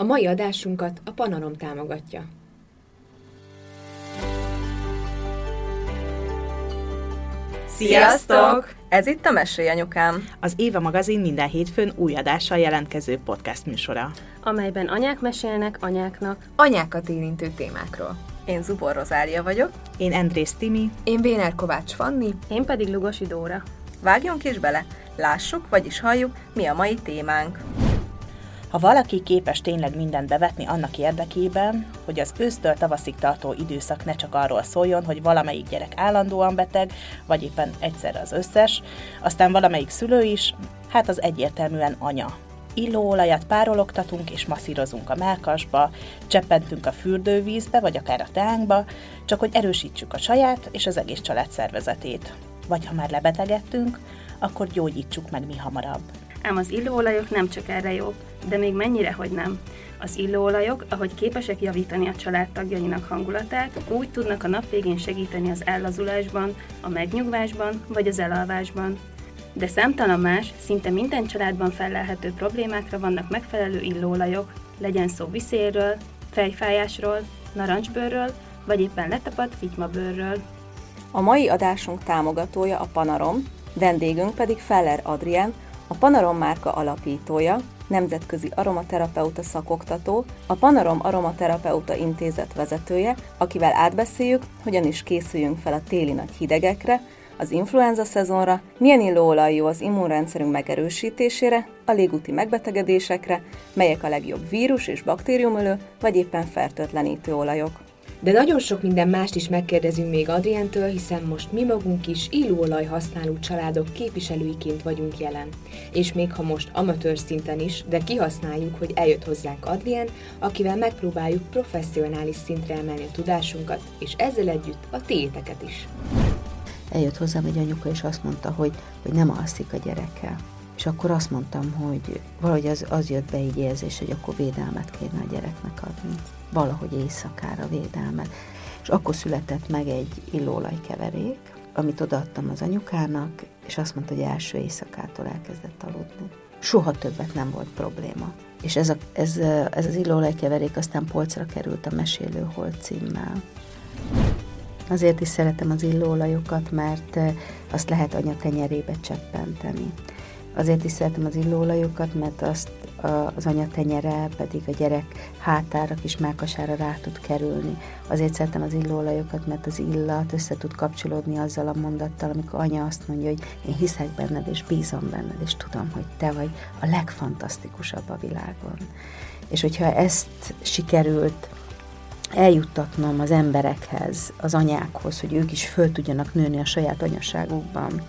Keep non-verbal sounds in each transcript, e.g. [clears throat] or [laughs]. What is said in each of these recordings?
A mai adásunkat a Panarom támogatja. Sziasztok! Ez itt a Mesélj Anyukám. Az Éva magazin minden hétfőn új adással jelentkező podcast műsora. amelyben anyák mesélnek anyáknak. Anyákat érintő témákról. Én Zubor Rozália vagyok. Én Andrész Timi. Én Béner Kovács Fanni. Én pedig Lugosi Dóra. Vágjunk is bele, lássuk, vagyis halljuk, mi a mai témánk. Ha valaki képes tényleg mindent bevetni annak érdekében, hogy az ősztől tavaszig tartó időszak ne csak arról szóljon, hogy valamelyik gyerek állandóan beteg, vagy éppen egyszerre az összes, aztán valamelyik szülő is, hát az egyértelműen anya. Illóolajat párologtatunk és masszírozunk a melkasba, cseppentünk a fürdővízbe, vagy akár a teánkba, csak hogy erősítsük a saját és az egész család szervezetét. Vagy ha már lebetegedtünk, akkor gyógyítsuk meg mi hamarabb. Ám az illóolajok nem csak erre jók, de még mennyire, hogy nem. Az illóolajok, ahogy képesek javítani a családtagjainak hangulatát, úgy tudnak a nap végén segíteni az ellazulásban, a megnyugvásban vagy az elalvásban. De számtalan más, szinte minden családban fellelhető problémákra vannak megfelelő illóolajok, legyen szó viszélről, fejfájásról, narancsbőrről, vagy éppen letapadt fitymabőrről. A mai adásunk támogatója a Panarom, vendégünk pedig Feller Adrien, a Panarom márka alapítója, nemzetközi aromaterapeuta szakoktató, a Panarom Aromaterapeuta Intézet vezetője, akivel átbeszéljük, hogyan is készüljünk fel a téli nagy hidegekre, az influenza szezonra, milyen illóolaj jó az immunrendszerünk megerősítésére, a légúti megbetegedésekre, melyek a legjobb vírus és baktériumölő, vagy éppen fertőtlenítő olajok. De nagyon sok minden mást is megkérdezünk még Adrientől, hiszen most mi magunk is illóolaj használó családok képviselőiként vagyunk jelen. És még ha most amatőr szinten is, de kihasználjuk, hogy eljött hozzánk Adrien, akivel megpróbáljuk professzionális szintre emelni a tudásunkat, és ezzel együtt a téteket is. eljött hozzám egy anyuka, és azt mondta, hogy, hogy nem alszik a gyerekkel. És akkor azt mondtam, hogy valahogy az, az jött be így érzés, hogy akkor védelmet kéne a gyereknek adni. Valahogy éjszakára védelmet. És akkor született meg egy illóolajkeverék, amit odaadtam az anyukának, és azt mondta, hogy első éjszakától elkezdett aludni. Soha többet nem volt probléma. És ez, a, ez, ez az illóolajkeverék aztán polcra került a Mesélő címmel. Azért is szeretem az illóolajokat, mert eh, azt lehet anya tenyerébe cseppenteni. Azért is szeretem az illóolajokat, mert azt az anya tenyere pedig a gyerek hátára, kis melkasára rá tud kerülni. Azért szeretem az illóolajokat, mert az illat össze tud kapcsolódni azzal a mondattal, amikor anya azt mondja, hogy én hiszek benned, és bízom benned, és tudom, hogy te vagy a legfantasztikusabb a világon. És hogyha ezt sikerült eljuttatnom az emberekhez, az anyákhoz, hogy ők is föl tudjanak nőni a saját anyaságukban,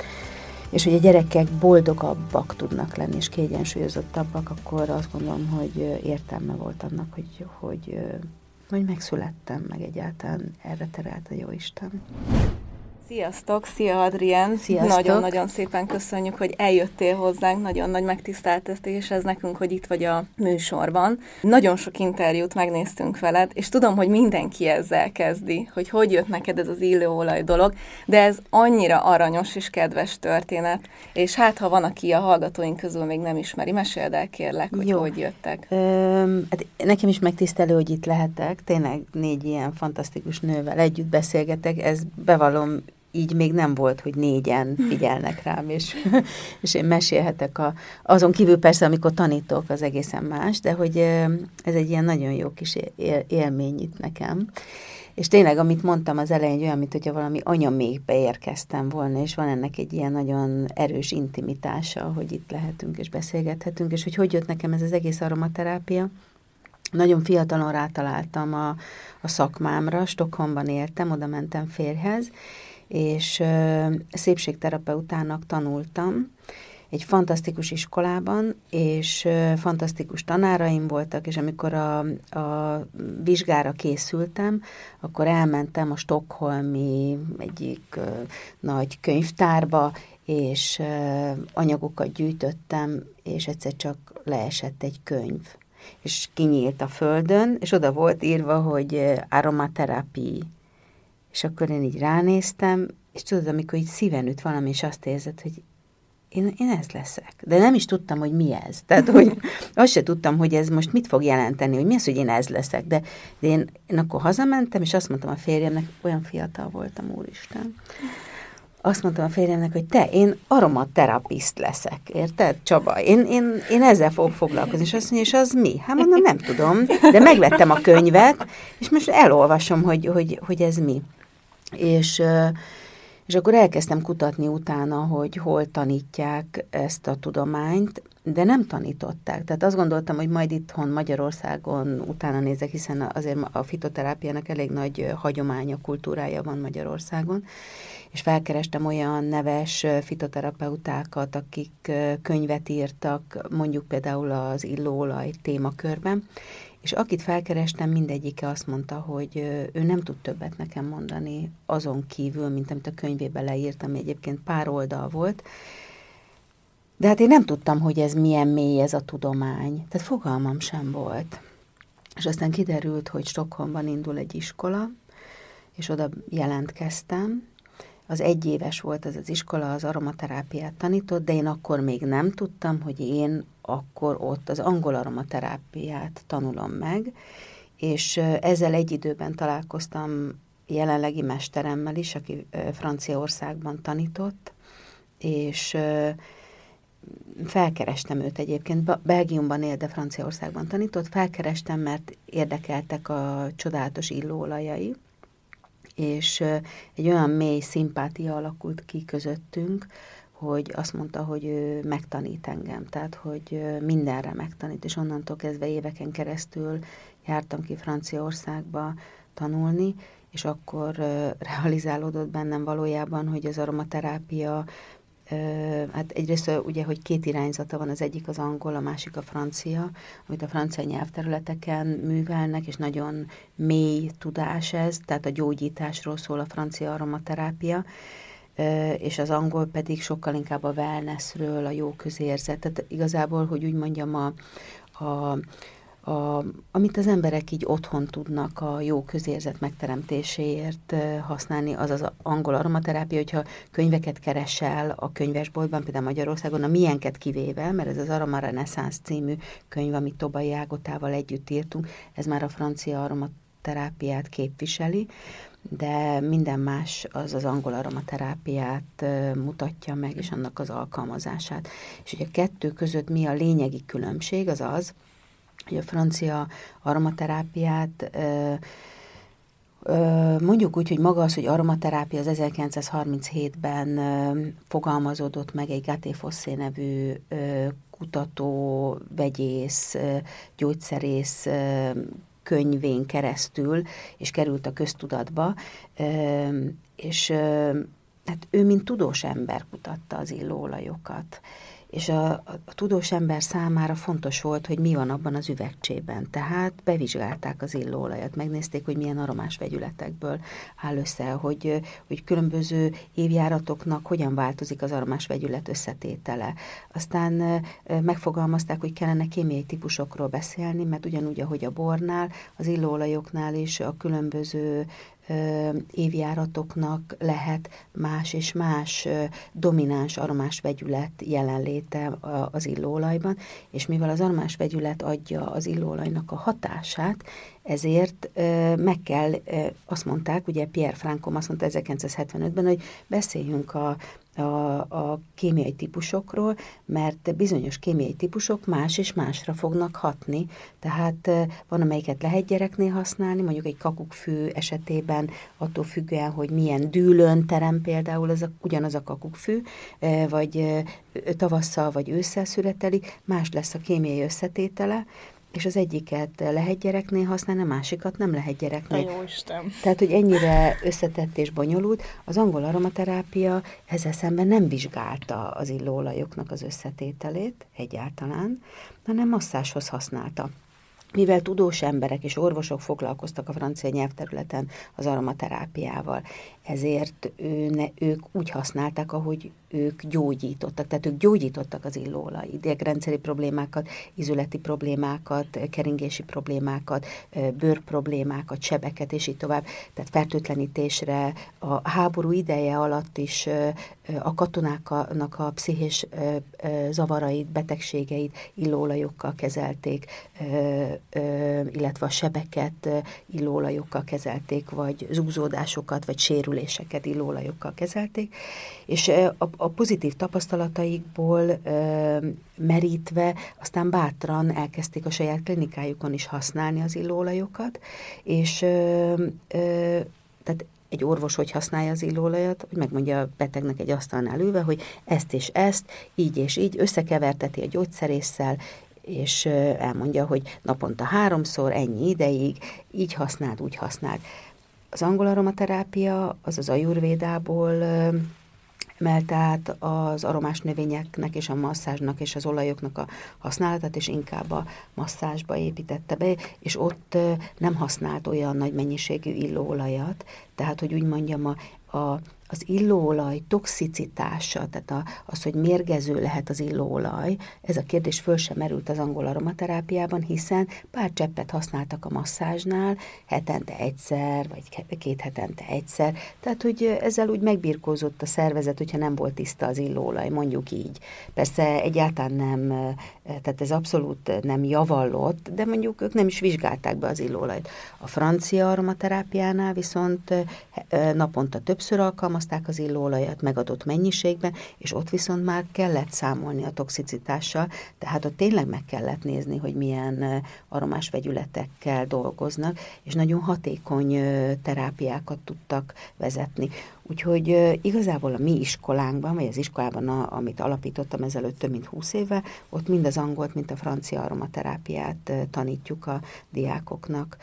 és hogy a gyerekek boldogabbak tudnak lenni, és kiegyensúlyozottabbak, akkor azt gondolom, hogy értelme volt annak, hogy, hogy, hogy megszülettem, meg egyáltalán erre terelt a Jóisten. Sziasztok, szia Adrien! Nagyon-nagyon szépen köszönjük, hogy eljöttél hozzánk, nagyon nagy megtiszteltetés ez nekünk, hogy itt vagy a műsorban. Nagyon sok interjút megnéztünk veled, és tudom, hogy mindenki ezzel kezdi, hogy hogy jött neked ez az illóolaj dolog, de ez annyira aranyos és kedves történet, és hát ha van, aki a hallgatóink közül még nem ismeri, meséld el kérlek, hogy Jó. hogy jöttek. Öm, hát nekem is megtisztelő, hogy itt lehetek. Tényleg négy ilyen fantasztikus nővel együtt beszélgetek. Ez bevallom, így még nem volt, hogy négyen figyelnek rám, és, [laughs] és én mesélhetek a, azon kívül persze, amikor tanítok, az egészen más, de hogy ez egy ilyen nagyon jó kis él, élmény itt nekem. És tényleg, amit mondtam az elején, olyan, mint hogyha valami anyamékbe érkeztem volna, és van ennek egy ilyen nagyon erős intimitása, hogy itt lehetünk és beszélgethetünk, és hogy hogy jött nekem ez az egész aromaterápia. Nagyon fiatalon rátaláltam a, a szakmámra, Stockholmban éltem, oda mentem férhez, és szépségterapeutának tanultam, egy fantasztikus iskolában, és fantasztikus tanáraim voltak, és amikor a, a vizsgára készültem, akkor elmentem a Stockholmi egyik nagy könyvtárba, és anyagokat gyűjtöttem, és egyszer csak leesett egy könyv és kinyílt a földön, és oda volt írva, hogy ö, aromaterapii. És akkor én így ránéztem, és tudod, amikor így szíven üt valami, és azt érzed, hogy én, én ez leszek. De nem is tudtam, hogy mi ez. Tehát, hogy [laughs] azt se tudtam, hogy ez most mit fog jelenteni, hogy mi az, hogy én ez leszek. De, de én, én akkor hazamentem, és azt mondtam a férjemnek, olyan fiatal voltam, úristen. Azt mondtam a férjemnek, hogy te, én aromaterapiszt leszek, érted, Csaba? Én, én, én ezzel fogok foglalkozni, és azt mondja, és az mi? Hát mondom, nem tudom, de megvettem a könyvet, és most elolvasom, hogy, hogy, hogy ez mi. És és akkor elkezdtem kutatni utána, hogy hol tanítják ezt a tudományt, de nem tanították. Tehát azt gondoltam, hogy majd itthon Magyarországon utána nézek, hiszen azért a fitoterápiának elég nagy hagyománya, kultúrája van Magyarországon, és felkerestem olyan neves fitoterapeutákat, akik könyvet írtak, mondjuk például az illóolaj témakörben, és akit felkerestem, mindegyike azt mondta, hogy ő nem tud többet nekem mondani azon kívül, mint amit a könyvébe leírtam, egyébként pár oldal volt, de hát én nem tudtam, hogy ez milyen mély ez a tudomány. Tehát fogalmam sem volt. És aztán kiderült, hogy Stockholmban indul egy iskola, és oda jelentkeztem, az egyéves volt ez az iskola, az aromaterápiát tanított, de én akkor még nem tudtam, hogy én akkor ott az angol aromaterápiát tanulom meg, és ezzel egy időben találkoztam jelenlegi mesteremmel is, aki Franciaországban tanított, és felkerestem őt egyébként, Belgiumban él, de Franciaországban tanított, felkerestem, mert érdekeltek a csodálatos illóolajai, és egy olyan mély szimpátia alakult ki közöttünk, hogy azt mondta, hogy ő megtanít engem, tehát hogy mindenre megtanít, és onnantól kezdve éveken keresztül jártam ki Franciaországba tanulni, és akkor realizálódott bennem valójában, hogy az aromaterápia hát egyrészt ugye, hogy két irányzata van, az egyik az angol, a másik a francia, amit a francia nyelvterületeken művelnek, és nagyon mély tudás ez, tehát a gyógyításról szól a francia aromaterápia, és az angol pedig sokkal inkább a wellnessről, a jó közérzet. Tehát igazából, hogy úgy mondjam, a, a a, amit az emberek így otthon tudnak a jó közérzet megteremtéséért használni, az az angol aromaterápia, hogyha könyveket keresel a könyvesboltban, például Magyarországon, a milyenket kivéve, mert ez az Aroma Renaissance című könyv, amit Tobai Ágotával együtt írtunk, ez már a francia aromaterápiát képviseli, de minden más az az angol aromaterápiát mutatja meg, és annak az alkalmazását. És ugye a kettő között mi a lényegi különbség, az az, hogy a francia aromaterápiát Mondjuk úgy, hogy maga az, hogy aromaterápia az 1937-ben fogalmazódott meg egy Gaté Fossé nevű kutató, vegyész, gyógyszerész könyvén keresztül, és került a köztudatba, és hát ő, mint tudós ember kutatta az illóolajokat és a, a, tudós ember számára fontos volt, hogy mi van abban az üvegcsében. Tehát bevizsgálták az illóolajat, megnézték, hogy milyen aromás vegyületekből áll össze, hogy, hogy különböző évjáratoknak hogyan változik az aromás vegyület összetétele. Aztán megfogalmazták, hogy kellene kémiai típusokról beszélni, mert ugyanúgy, ahogy a bornál, az illóolajoknál is a különböző évjáratoknak lehet más és más domináns aromás vegyület jelenléte az illóolajban, és mivel az aromás vegyület adja az illóolajnak a hatását, ezért meg kell, azt mondták, ugye Pierre Frankom azt mondta 1975-ben, hogy beszéljünk a a, a kémiai típusokról, mert bizonyos kémiai típusok más és másra fognak hatni. Tehát van, amelyiket lehet gyereknél használni, mondjuk egy kakukkfű esetében attól függően, hogy milyen dűlőn terem például az a, ugyanaz a kakukkfű, vagy tavasszal vagy ősszel születeli, más lesz a kémiai összetétele, és az egyiket lehet gyereknél használni, a másikat nem lehet gyereknél. Jó Isten. Tehát, hogy ennyire összetett és bonyolult, az angol aromaterápia ezzel szemben nem vizsgálta az illóolajoknak az összetételét egyáltalán, hanem masszáshoz használta mivel tudós emberek és orvosok foglalkoztak a francia nyelvterületen az aromaterápiával, ezért ő ne, ők úgy használták, ahogy ők gyógyítottak, tehát ők gyógyítottak az illóolaj, idegrendszeri problémákat, izületi problémákat, keringési problémákat, bőr problémákat, sebeket, és így tovább. Tehát fertőtlenítésre a háború ideje alatt is a katonáknak a pszichés zavarait, betegségeit illóolajokkal kezelték, illetve a sebeket illóolajokkal kezelték, vagy zúzódásokat, vagy sérüléseket illóolajokkal kezelték, és a, a pozitív tapasztalataikból merítve, aztán bátran elkezdték a saját klinikájukon is használni az illóolajokat, és tehát egy orvos hogy használja az illóolajat, hogy megmondja a betegnek egy asztalnál ülve, hogy ezt és ezt, így és így, összekeverteti a gyógyszerésszel, és elmondja, hogy naponta háromszor, ennyi ideig, így használd, úgy használd. Az angol aromaterápia, az az ajurvédából emelte át az aromás növényeknek és a masszázsnak és az olajoknak a használatát, és inkább a masszázsba építette be, és ott nem használt olyan nagy mennyiségű illóolajat, tehát, hogy úgy mondjam, a, a az illóolaj toxicitása, tehát a, az, hogy mérgező lehet az illóolaj, ez a kérdés föl sem merült az angol aromaterápiában, hiszen pár cseppet használtak a masszázsnál, hetente egyszer, vagy két hetente egyszer, tehát hogy ezzel úgy megbirkózott a szervezet, hogyha nem volt tiszta az illóolaj, mondjuk így. Persze egyáltalán nem, tehát ez abszolút nem javallott, de mondjuk ők nem is vizsgálták be az illóolajt. A francia aromaterápiánál viszont naponta többször alkalmazták, alkalmazták az illóolajat megadott mennyiségben, és ott viszont már kellett számolni a toxicitással, tehát ott tényleg meg kellett nézni, hogy milyen aromás vegyületekkel dolgoznak, és nagyon hatékony terápiákat tudtak vezetni. Úgyhogy igazából a mi iskolánkban, vagy az iskolában, a, amit alapítottam ezelőtt több mint 20 éve, ott mind az angolt, mint a francia aromaterápiát tanítjuk a diákoknak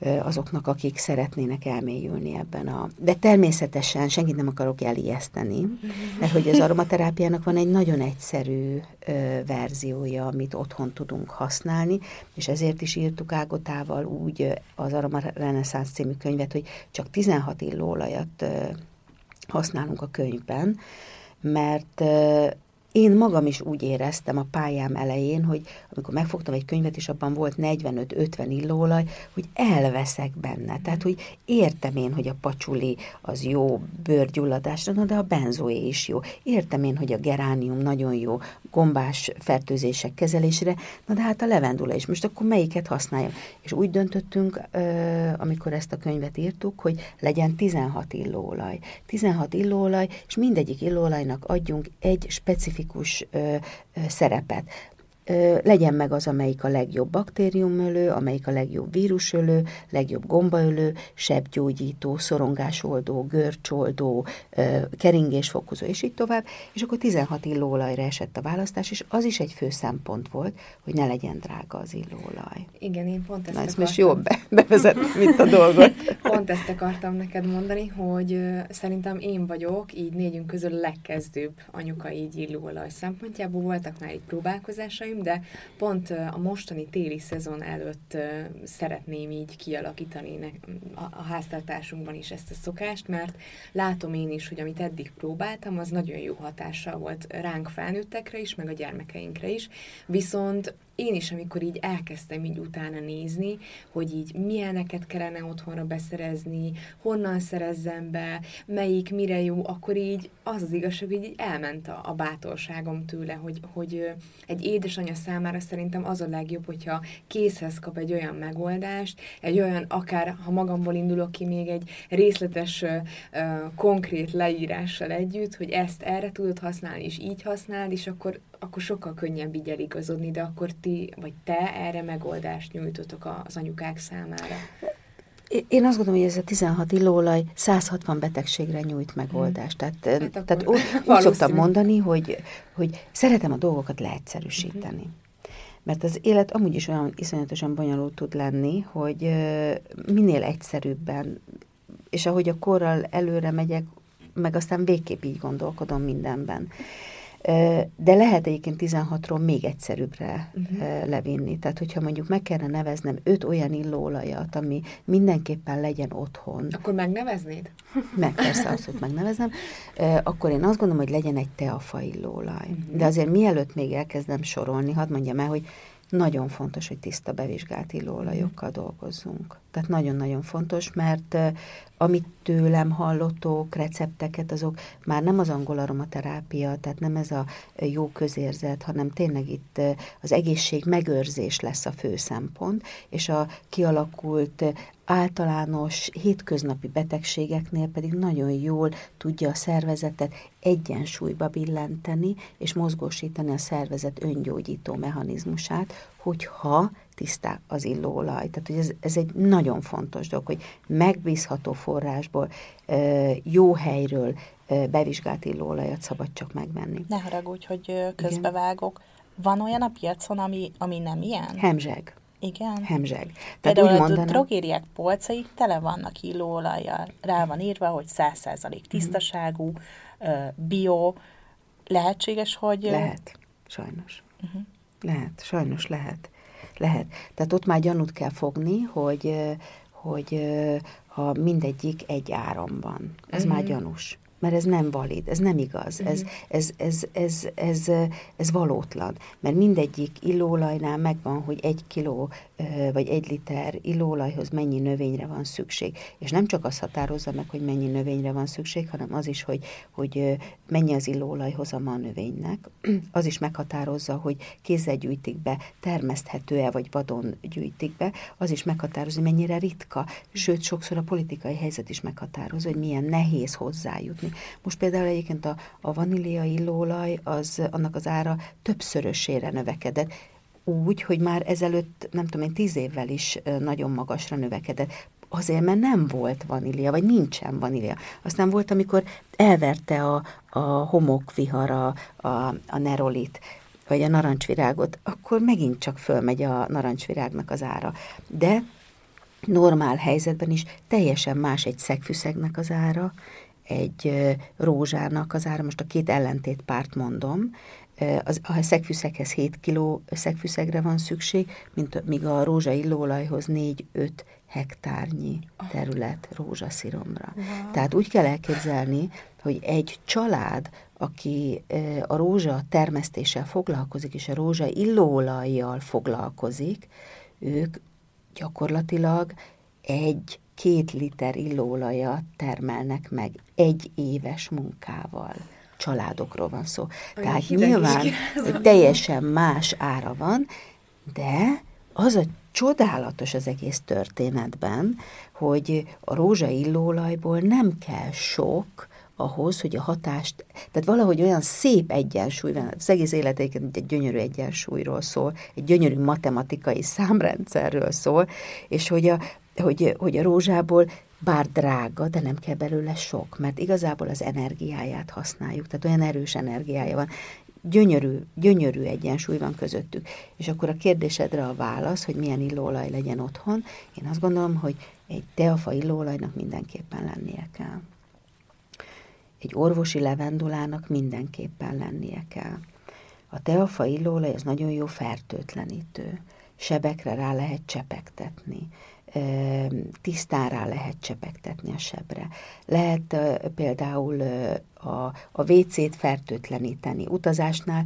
azoknak, akik szeretnének elmélyülni ebben a... De természetesen senkit nem akarok elijeszteni, mert hogy az [laughs] aromaterápiának van egy nagyon egyszerű ö, verziója, amit otthon tudunk használni, és ezért is írtuk Ágotával úgy az Aroma Renaissance című könyvet, hogy csak 16 illóolajat ö, használunk a könyvben, mert én magam is úgy éreztem a pályám elején, hogy amikor megfogtam egy könyvet, és abban volt 45-50 illóolaj, hogy elveszek benne. Tehát, hogy értem én, hogy a pacsuli az jó bőrgyulladásra, na de a benzoé is jó. Értem én, hogy a geránium nagyon jó gombás fertőzések kezelésére, na de hát a levendula is. Most akkor melyiket használjam? És úgy döntöttünk, amikor ezt a könyvet írtuk, hogy legyen 16 illóolaj. 16 illóolaj, és mindegyik illóolajnak adjunk egy specifikus ö, szerepet legyen meg az, amelyik a legjobb baktériumölő, amelyik a legjobb vírusölő, legjobb gombaölő, sebgyógyító, szorongásoldó, görcsoldó, keringésfokozó, és így tovább, és akkor 16 illóolajra esett a választás, és az is egy fő szempont volt, hogy ne legyen drága az illóolaj. Igen, én pont ezt Na, ezt most jobb be, bevezetni, mint a dolgot. [laughs] pont ezt akartam neked mondani, hogy szerintem én vagyok, így négyünk közül legkezdőbb anyuka így illóolaj szempontjából. Voltak már egy próbálkozásaim, de pont a mostani téli szezon előtt szeretném így kialakítani a háztartásunkban is ezt a szokást, mert látom én is, hogy amit eddig próbáltam, az nagyon jó hatással volt ránk felnőttekre is, meg a gyermekeinkre is, viszont én is, amikor így elkezdtem így utána nézni, hogy így milyeneket kellene otthonra beszerezni, honnan szerezzem be, melyik mire jó, akkor így az az igazság, hogy így elment a, a bátorságom tőle, hogy, hogy egy édesanyja számára szerintem az a legjobb, hogyha készhez kap egy olyan megoldást, egy olyan, akár ha magamból indulok ki, még egy részletes, konkrét leírással együtt, hogy ezt erre tudod használni, és így használd, és akkor akkor sokkal könnyebb így eligazodni, de akkor ti, vagy te erre megoldást nyújtotok az anyukák számára. Én azt gondolom, hogy ez a 16 illóolaj 160 betegségre nyújt megoldást. Tehát, hát tehát úgy, [laughs] úgy szoktam mondani, hogy, hogy szeretem a dolgokat leegyszerűsíteni. Uh-huh. Mert az élet amúgy is olyan iszonyatosan bonyolult tud lenni, hogy minél egyszerűbben, és ahogy a korral előre megyek, meg aztán végképp így gondolkodom mindenben de lehet egyébként 16-ról még egyszerűbbre uh-huh. levinni. Tehát, hogyha mondjuk meg kellene neveznem öt olyan illóolajat, ami mindenképpen legyen otthon. Akkor megneveznéd? Meg, persze, abszolút megnevezem. Akkor én azt gondolom, hogy legyen egy teafa illóolaj. Uh-huh. De azért mielőtt még elkezdem sorolni, hadd mondjam el, hogy nagyon fontos, hogy tiszta bevizsgált illóolajokkal dolgozzunk. Tehát nagyon-nagyon fontos, mert amit tőlem hallottok, recepteket, azok már nem az angol aromaterápia, tehát nem ez a jó közérzet, hanem tényleg itt az egészség megőrzés lesz a fő szempont, és a kialakult általános hétköznapi betegségeknél pedig nagyon jól tudja a szervezetet egyensúlyba billenteni, és mozgósítani a szervezet öngyógyító mechanizmusát, hogyha tiszták az illóolaj. Tehát, hogy ez, ez egy nagyon fontos dolog, hogy megbízható forrásból, jó helyről bevizsgált illóolajat szabad csak megvenni. Ne haragudj, hogy közbevágok. Van olyan a piacon, ami, ami nem ilyen? Hemzseg. Igen. Hemzseg. Tehát úgy mondanám, a drogériák polcai tele vannak illóolajjal. Rá van írva, hogy 100% tisztaságú, bio. Lehetséges, hogy... Lehet, sajnos. Uh-huh. Lehet, sajnos lehet. Lehet. Tehát ott már gyanút kell fogni, hogy, hogy ha mindegyik egy áramban. Ez uh-huh. már mhm. gyanús mert ez nem valid, ez nem igaz, uh-huh. ez, ez, ez, ez, ez, ez valótlan, mert mindegyik illóolajnál megvan, hogy egy kiló vagy egy liter illóolajhoz mennyi növényre van szükség, és nem csak az határozza meg, hogy mennyi növényre van szükség, hanem az is, hogy, hogy mennyi az illóolaj hozama a növénynek, [clears throat] az is meghatározza, hogy kézzel gyűjtik be, termeszthető-e, vagy vadon gyűjtik be, az is meghatározza, hogy mennyire ritka, sőt, sokszor a politikai helyzet is meghatározza, hogy milyen nehéz hozzájutni fizetni. Most például egyébként a, a vanília illóolaj, az, annak az ára többszörösére növekedett, úgy, hogy már ezelőtt, nem tudom én, tíz évvel is nagyon magasra növekedett. Azért, mert nem volt vanília, vagy nincsen vanília. Aztán volt, amikor elverte a, a homokvihar a, a, a nerolit, vagy a narancsvirágot, akkor megint csak fölmegy a narancsvirágnak az ára. De normál helyzetben is teljesen más egy szegfűszegnek az ára, egy rózsának az ára, most a két ellentét párt mondom, az, a szegfűszeghez 7 kg szegfűszegre van szükség, mint míg a rózsa illóolajhoz 4-5 hektárnyi terület rózsasziromra. Wow. Tehát úgy kell elképzelni, hogy egy család, aki a rózsa termesztéssel foglalkozik, és a rózsa illóolajjal foglalkozik, ők gyakorlatilag egy két liter illóolajat termelnek meg egy éves munkával. Családokról van szó. Olyan Tehát nyilván teljesen más ára van, de az a csodálatos az egész történetben, hogy a rózsa illóolajból nem kell sok, ahhoz, hogy a hatást, tehát valahogy olyan szép egyensúly van, az egész élet egy gyönyörű egyensúlyról szól, egy gyönyörű matematikai számrendszerről szól, és hogy a, hogy, hogy a rózsából bár drága, de nem kell belőle sok, mert igazából az energiáját használjuk, tehát olyan erős energiája van. Gyönyörű, gyönyörű egyensúly van közöttük. És akkor a kérdésedre a válasz, hogy milyen illóolaj legyen otthon, én azt gondolom, hogy egy teafa illóolajnak mindenképpen lennie kell. Egy orvosi levendulának mindenképpen lennie kell. A teafa illóolaj az nagyon jó fertőtlenítő. Sebekre rá lehet csepegtetni tisztán rá lehet csepegtetni a sebre. Lehet például a, a WC-t fertőtleníteni. Utazásnál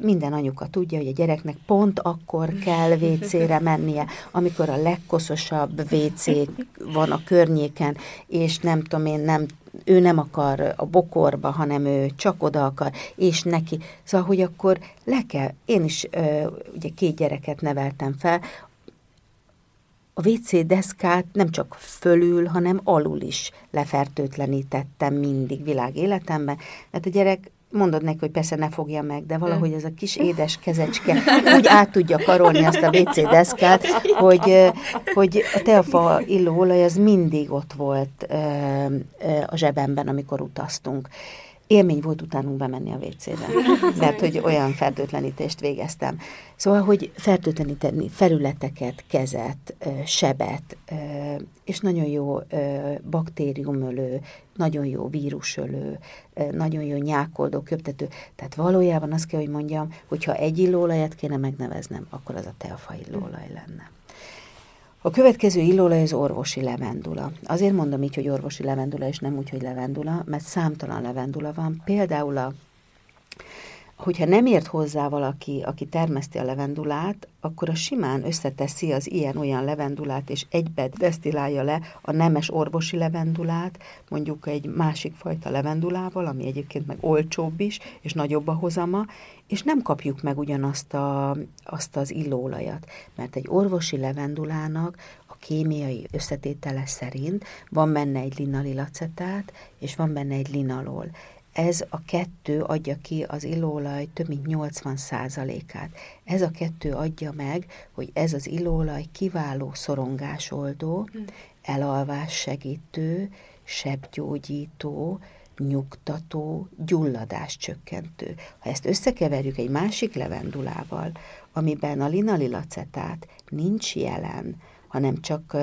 minden anyuka tudja, hogy a gyereknek pont akkor kell WC-re mennie, amikor a legkoszosabb WC van a környéken, és nem tudom én, nem, ő nem akar a bokorba, hanem ő csak oda akar, és neki. Szóval, hogy akkor le kell, én is ugye két gyereket neveltem fel, a WC deszkát nem csak fölül, hanem alul is lefertőtlenítettem mindig világ életemben, mert a gyerek mondod neki, hogy persze ne fogja meg, de valahogy ez a kis édes kezecske [laughs] úgy át tudja karolni azt a WC deszkát, hogy, hogy a teafa illóolaj az mindig ott volt a zsebemben, amikor utaztunk élmény volt utánunk bemenni a WC-be, mert hogy olyan fertőtlenítést végeztem. Szóval, hogy fertőtleníteni felületeket, kezet, sebet, és nagyon jó baktériumölő, nagyon jó vírusölő, nagyon jó nyákoldó, köptető. Tehát valójában azt kell, hogy mondjam, hogyha egy illóolajat kéne megneveznem, akkor az a teafa illóolaj lenne. A következő illóolaj az orvosi levendula. Azért mondom így, hogy orvosi levendula, és nem úgy, hogy levendula, mert számtalan levendula van. Például a, hogyha nem ért hozzá valaki, aki termeszti a levendulát, akkor a simán összeteszi az ilyen-olyan levendulát, és egybe desztilálja le a nemes orvosi levendulát, mondjuk egy másik fajta levendulával, ami egyébként meg olcsóbb is, és nagyobb a hozama, és nem kapjuk meg ugyanazt a, azt az illóolajat, mert egy orvosi levendulának a kémiai összetétele szerint van benne egy linalilacetát, és van benne egy linalol ez a kettő adja ki az illóolaj több mint 80 át Ez a kettő adja meg, hogy ez az illóolaj kiváló szorongásoldó, hmm. elalvás segítő, sebgyógyító, nyugtató, gyulladás csökkentő. Ha ezt összekeverjük egy másik levendulával, amiben a linalilacetát nincs jelen, hanem csak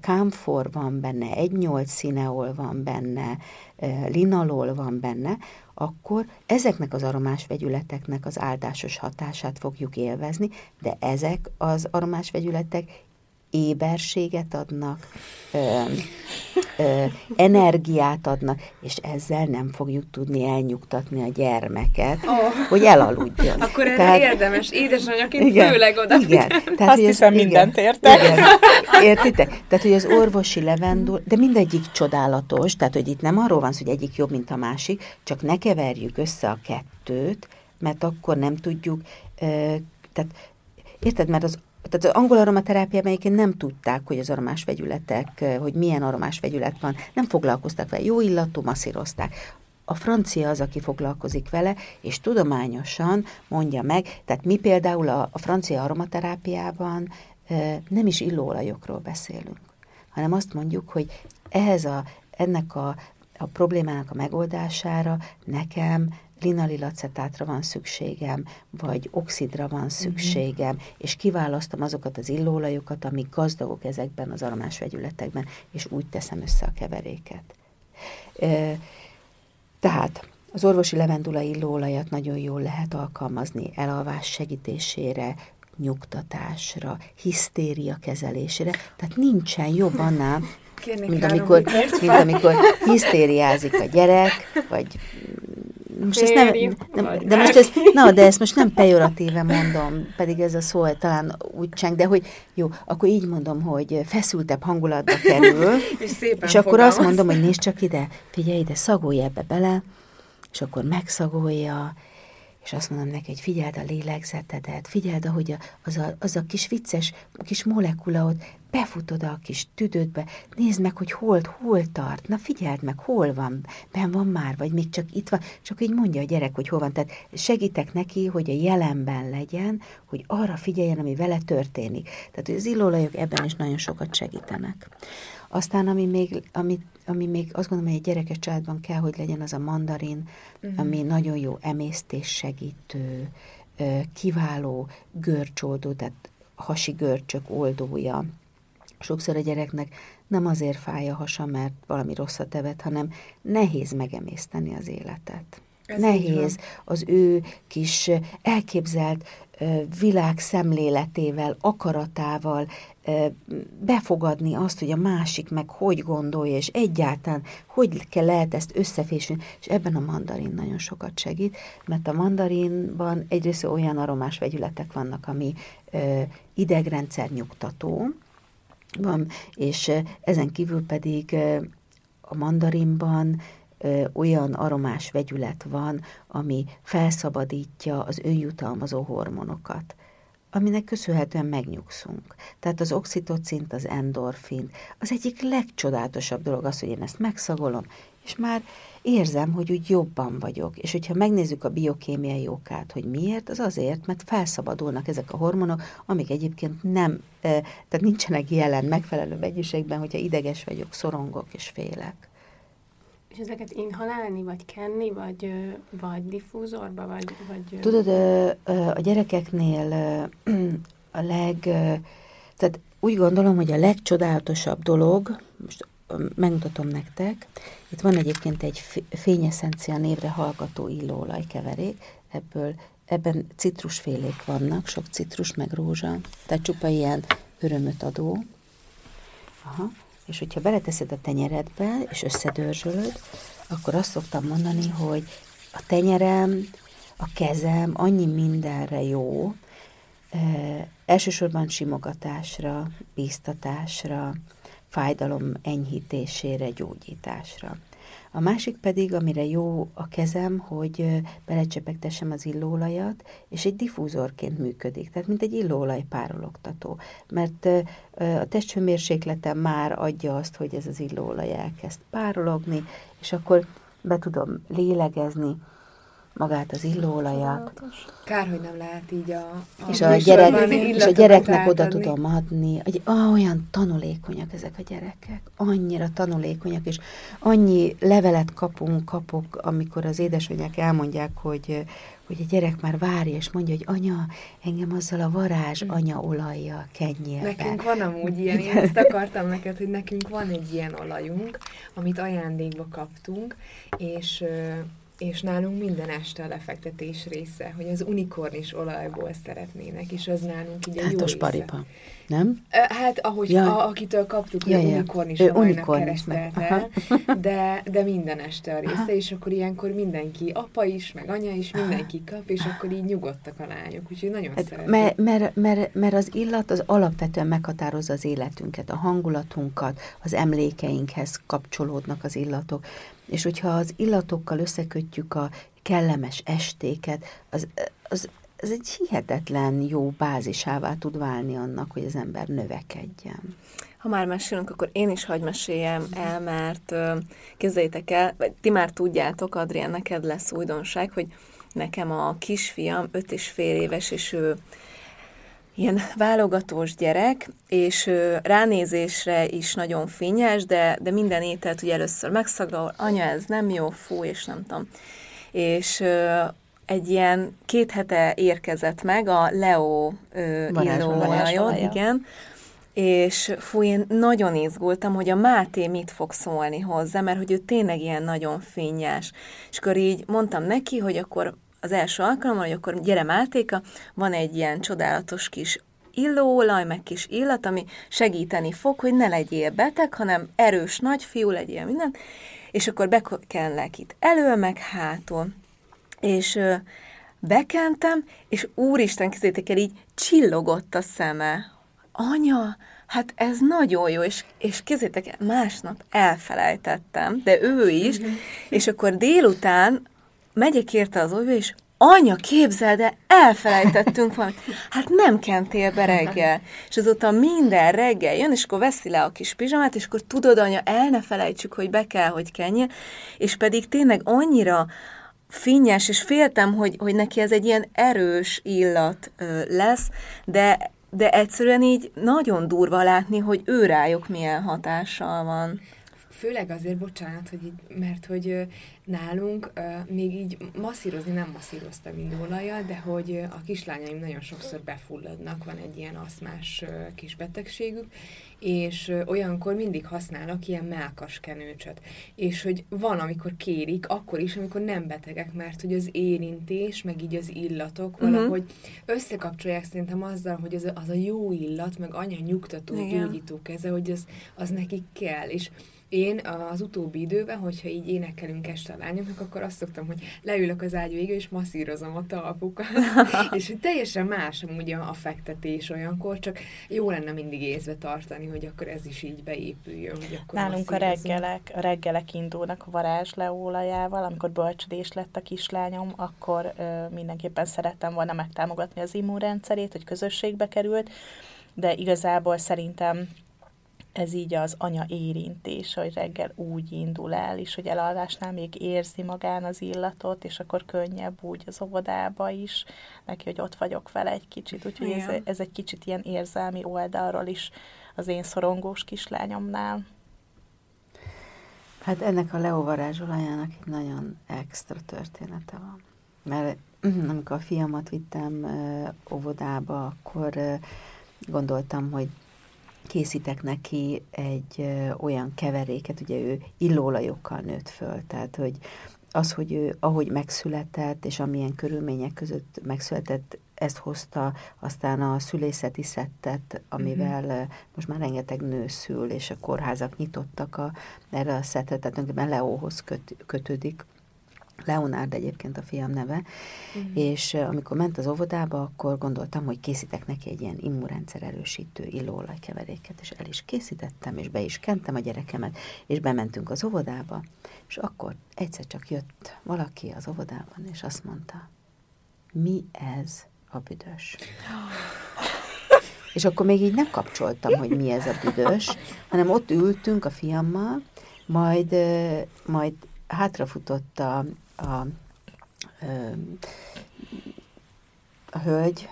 kámfor van benne, egy nyolc színeol van benne, linalol van benne, akkor ezeknek az aromás vegyületeknek az áldásos hatását fogjuk élvezni, de ezek az aromás vegyületek éberséget adnak, ö, ö, energiát adnak, és ezzel nem fogjuk tudni elnyugtatni a gyermeket, oh. hogy elaludjon. Akkor erre tehát, érdemes édesanyjaként igen, főleg oda. Igen. Tehát, Azt hiszem, igen, mindent értek. Igen, értitek? Tehát, hogy az orvosi levendul, de mindegyik csodálatos, tehát, hogy itt nem arról van szó, hogy egyik jobb, mint a másik, csak ne keverjük össze a kettőt, mert akkor nem tudjuk, ö, tehát Érted? Mert az tehát az angol aromaterápiában egyébként nem tudták, hogy az aromás vegyületek, hogy milyen aromás vegyület van, nem foglalkoztak vele, jó illatú, masszírozták. A francia az, aki foglalkozik vele, és tudományosan mondja meg, tehát mi például a, a francia aromaterápiában nem is illóolajokról beszélünk, hanem azt mondjuk, hogy ehhez a, ennek a, a problémának a megoldására nekem linalilacetátra van szükségem, vagy oxidra van mhm. szükségem, és kiválasztom azokat az illóolajokat, amik gazdagok ezekben az aromás vegyületekben, és úgy teszem össze a keveréket. E, tehát az orvosi levendula illóolajat nagyon jól lehet alkalmazni elalvás segítésére, nyugtatásra, hisztéria kezelésére, tehát nincsen jobb annál, mint amikor, mint amikor hisztériázik a gyerek, vagy most ezt nem, nem, de most ezt, na, de ezt most nem pejoratíve mondom, pedig ez a szó talán úgy cseng, de hogy jó, akkor így mondom, hogy feszültebb hangulatba kerül, [laughs] és, szépen és akkor azt mondom, hogy nézd csak ide, figyelj ide, szagolj ebbe bele, és akkor megszagolja, és azt mondom neki, hogy figyeld a lélegzetedet, figyeld, ahogy a, az, a, az a kis vicces kis molekula ott befut a kis tüdődbe, nézd meg, hogy hol, hol tart, na figyeld meg, hol van, ben van már, vagy még csak itt van, csak így mondja a gyerek, hogy hol van. Tehát segítek neki, hogy a jelenben legyen, hogy arra figyeljen, ami vele történik. Tehát az illóolajok ebben is nagyon sokat segítenek. Aztán, ami még, ami, ami még azt gondolom, hogy egy gyerekes családban kell, hogy legyen, az a mandarin, uh-huh. ami nagyon jó emésztés segítő, kiváló görcsoldó, tehát hasi görcsök oldója. Sokszor a gyereknek nem azért fáj a hasa, mert valami rosszat evett, hanem nehéz megemészteni az életet. Ez nehéz az ő kis elképzelt világ szemléletével, akaratával befogadni azt, hogy a másik meg hogy gondolja, és egyáltalán hogy kell lehet ezt összefésülni, és ebben a mandarin nagyon sokat segít, mert a mandarinban egyrészt olyan aromás vegyületek vannak, ami idegrendszer nyugtató, van, és ezen kívül pedig a mandarinban olyan aromás vegyület van, ami felszabadítja az önjutalmazó hormonokat aminek köszönhetően megnyugszunk. Tehát az oxitocint, az endorfin, az egyik legcsodálatosabb dolog az, hogy én ezt megszagolom, és már érzem, hogy úgy jobban vagyok. És hogyha megnézzük a biokémiai okát, hogy miért, az azért, mert felszabadulnak ezek a hormonok, amik egyébként nem, tehát nincsenek jelen megfelelő mennyiségben, hogyha ideges vagyok, szorongok és félek. És ezeket inhalálni, vagy kenni, vagy, vagy diffúzorba, vagy, vagy... Tudod, a gyerekeknél a leg... Tehát úgy gondolom, hogy a legcsodálatosabb dolog, most megmutatom nektek, itt van egyébként egy fényeszencia névre hallgató illóolajkeverék, ebből ebben citrusfélék vannak, sok citrus, meg rózsa, tehát csupa ilyen örömöt adó. Aha és hogyha beleteszed a tenyeredbe, és összedörzsölöd, akkor azt szoktam mondani, hogy a tenyerem a kezem annyi mindenre jó, elsősorban simogatásra, bíztatásra, fájdalom enyhítésére, gyógyításra. A másik pedig, amire jó a kezem, hogy belecsepegtessem az illóolajat, és egy diffúzorként működik, tehát mint egy illóolaj párologtató. Mert a testhőmérsékletem már adja azt, hogy ez az illóolaj elkezd párologni, és akkor be tudom lélegezni, magát az illóolajat. Kár, hogy nem lehet így a, a és, a gyerek, és a gyereknek oda tudom adni. Ah, olyan tanulékonyak ezek a gyerekek. Annyira tanulékonyak, és annyi levelet kapunk, kapok, amikor az édesanyák elmondják, hogy, hogy a gyerek már várja, és mondja, hogy anya, engem azzal a varázs mm. anya olajjal kenjél Nekünk van amúgy ilyen, én ezt akartam neked, hogy nekünk van egy ilyen olajunk, amit ajándékba kaptunk, és és nálunk minden este a lefektetés része, hogy az unikornis olajból szeretnének, és az nálunk így a jó paripa, nem? Hát ahogy ja. a, akitől kaptuk, ja, ja. unikornis olajnak keresztelte, [laughs] de, de minden este a része, Aha. és akkor ilyenkor mindenki, apa is, meg anya is, mindenki kap, és akkor így nyugodtak a lányok, úgyhogy nagyon hát, szeretik. Mert, mert, mert, mert az illat az alapvetően meghatározza az életünket, a hangulatunkat, az emlékeinkhez kapcsolódnak az illatok. És hogyha az illatokkal összekötjük a kellemes estéket, az, az, az egy hihetetlen jó bázisává tud válni annak, hogy az ember növekedjen. Ha már mesélünk, akkor én is hagy meséljem el, mert képzeljétek el, vagy ti már tudjátok, Adrián, neked lesz újdonság, hogy nekem a kisfiam öt és fél éves, és ő ilyen válogatós gyerek, és ránézésre is nagyon fényes, de, de minden ételt ugye először megszaglal, anya, ez nem jó, fú, és nem tudom. És egy ilyen két hete érkezett meg a Leo illóolajon, igen, és fú, én nagyon izgultam, hogy a Máté mit fog szólni hozzá, mert hogy ő tényleg ilyen nagyon fényes. És akkor így mondtam neki, hogy akkor az első alkalommal, hogy akkor gyere Mátéka, van egy ilyen csodálatos kis illóolaj, meg kis illat, ami segíteni fog, hogy ne legyél beteg, hanem erős nagyfiú legyél minden, és akkor bekenlek itt elő, meg hátul. És bekentem, és úristen, kézzétek el, így csillogott a szeme. Anya, hát ez nagyon jó, és, és kézzétek másnap elfelejtettem, de ő is, mm-hmm. és akkor délután megyek érte az orvos, és anya, képzeld de elfelejtettünk valamit. Hát nem kentél be reggel. És azóta minden reggel jön, és akkor veszi le a kis pizsamát, és akkor tudod, anya, el ne felejtsük, hogy be kell, hogy kenjél, és pedig tényleg annyira finnyes, és féltem, hogy, hogy neki ez egy ilyen erős illat lesz, de, de egyszerűen így nagyon durva látni, hogy ő rájuk milyen hatással van. Főleg azért, bocsánat, hogy így, mert hogy nálunk uh, még így masszírozni nem masszíroztam indulajjal, de hogy a kislányaim nagyon sokszor befulladnak, van egy ilyen aszmás uh, kis betegségük, és olyankor mindig használnak ilyen melkas kenőcsöt. És hogy van, amikor kérik, akkor is, amikor nem betegek, mert hogy az érintés, meg így az illatok uh-huh. valahogy összekapcsolják szerintem azzal, hogy az, az a jó illat, meg anya nyugtató, gyógyító keze, hogy az, az nekik kell. És én az utóbbi időben, hogyha így énekelünk este a lányoknak, akkor azt szoktam, hogy leülök az ágy végül, és masszírozom a talpukat. [laughs] és hogy teljesen más amúgy a, a fektetés olyankor, csak jó lenne mindig észbe tartani, hogy akkor ez is így beépüljön. Hogy akkor Nálunk a reggelek, a reggelek indulnak a varázs leólajával, amikor bölcsödés lett a kislányom, akkor ö, mindenképpen szerettem volna megtámogatni az immunrendszerét, hogy közösségbe került, de igazából szerintem ez így az anya érintés, hogy reggel úgy indul el, és hogy elalvásnál még érzi magán az illatot, és akkor könnyebb úgy az óvodába is, neki, hogy ott vagyok vele egy kicsit, úgyhogy ez, ez egy kicsit ilyen érzelmi oldalról is az én szorongós kislányomnál. Hát ennek a leóvarázsolajának egy nagyon extra története van. Mert [clears throat] amikor a fiamat vittem óvodába, akkor gondoltam, hogy készítek neki egy olyan keveréket, ugye ő illóolajokkal nőtt föl, tehát hogy az, hogy ő ahogy megszületett, és amilyen körülmények között megszületett, ezt hozta aztán a szülészeti szettet, amivel mm-hmm. most már rengeteg nő szül, és a kórházak nyitottak a, erre a szettet, tehát tulajdonképpen Leóhoz köt, kötődik Leonard egyébként a fiam neve, uh-huh. és amikor ment az óvodába, akkor gondoltam, hogy készítek neki egy ilyen immunrendszer erősítő illóolajkeveréket, és el is készítettem, és be is kentem a gyerekemet, és bementünk az óvodába, és akkor egyszer csak jött valaki az óvodában, és azt mondta, mi ez a büdös? És akkor még így nem kapcsoltam, hogy mi ez a büdös, hanem ott ültünk a fiammal, majd, majd hátrafutott a, a, a, hölgy,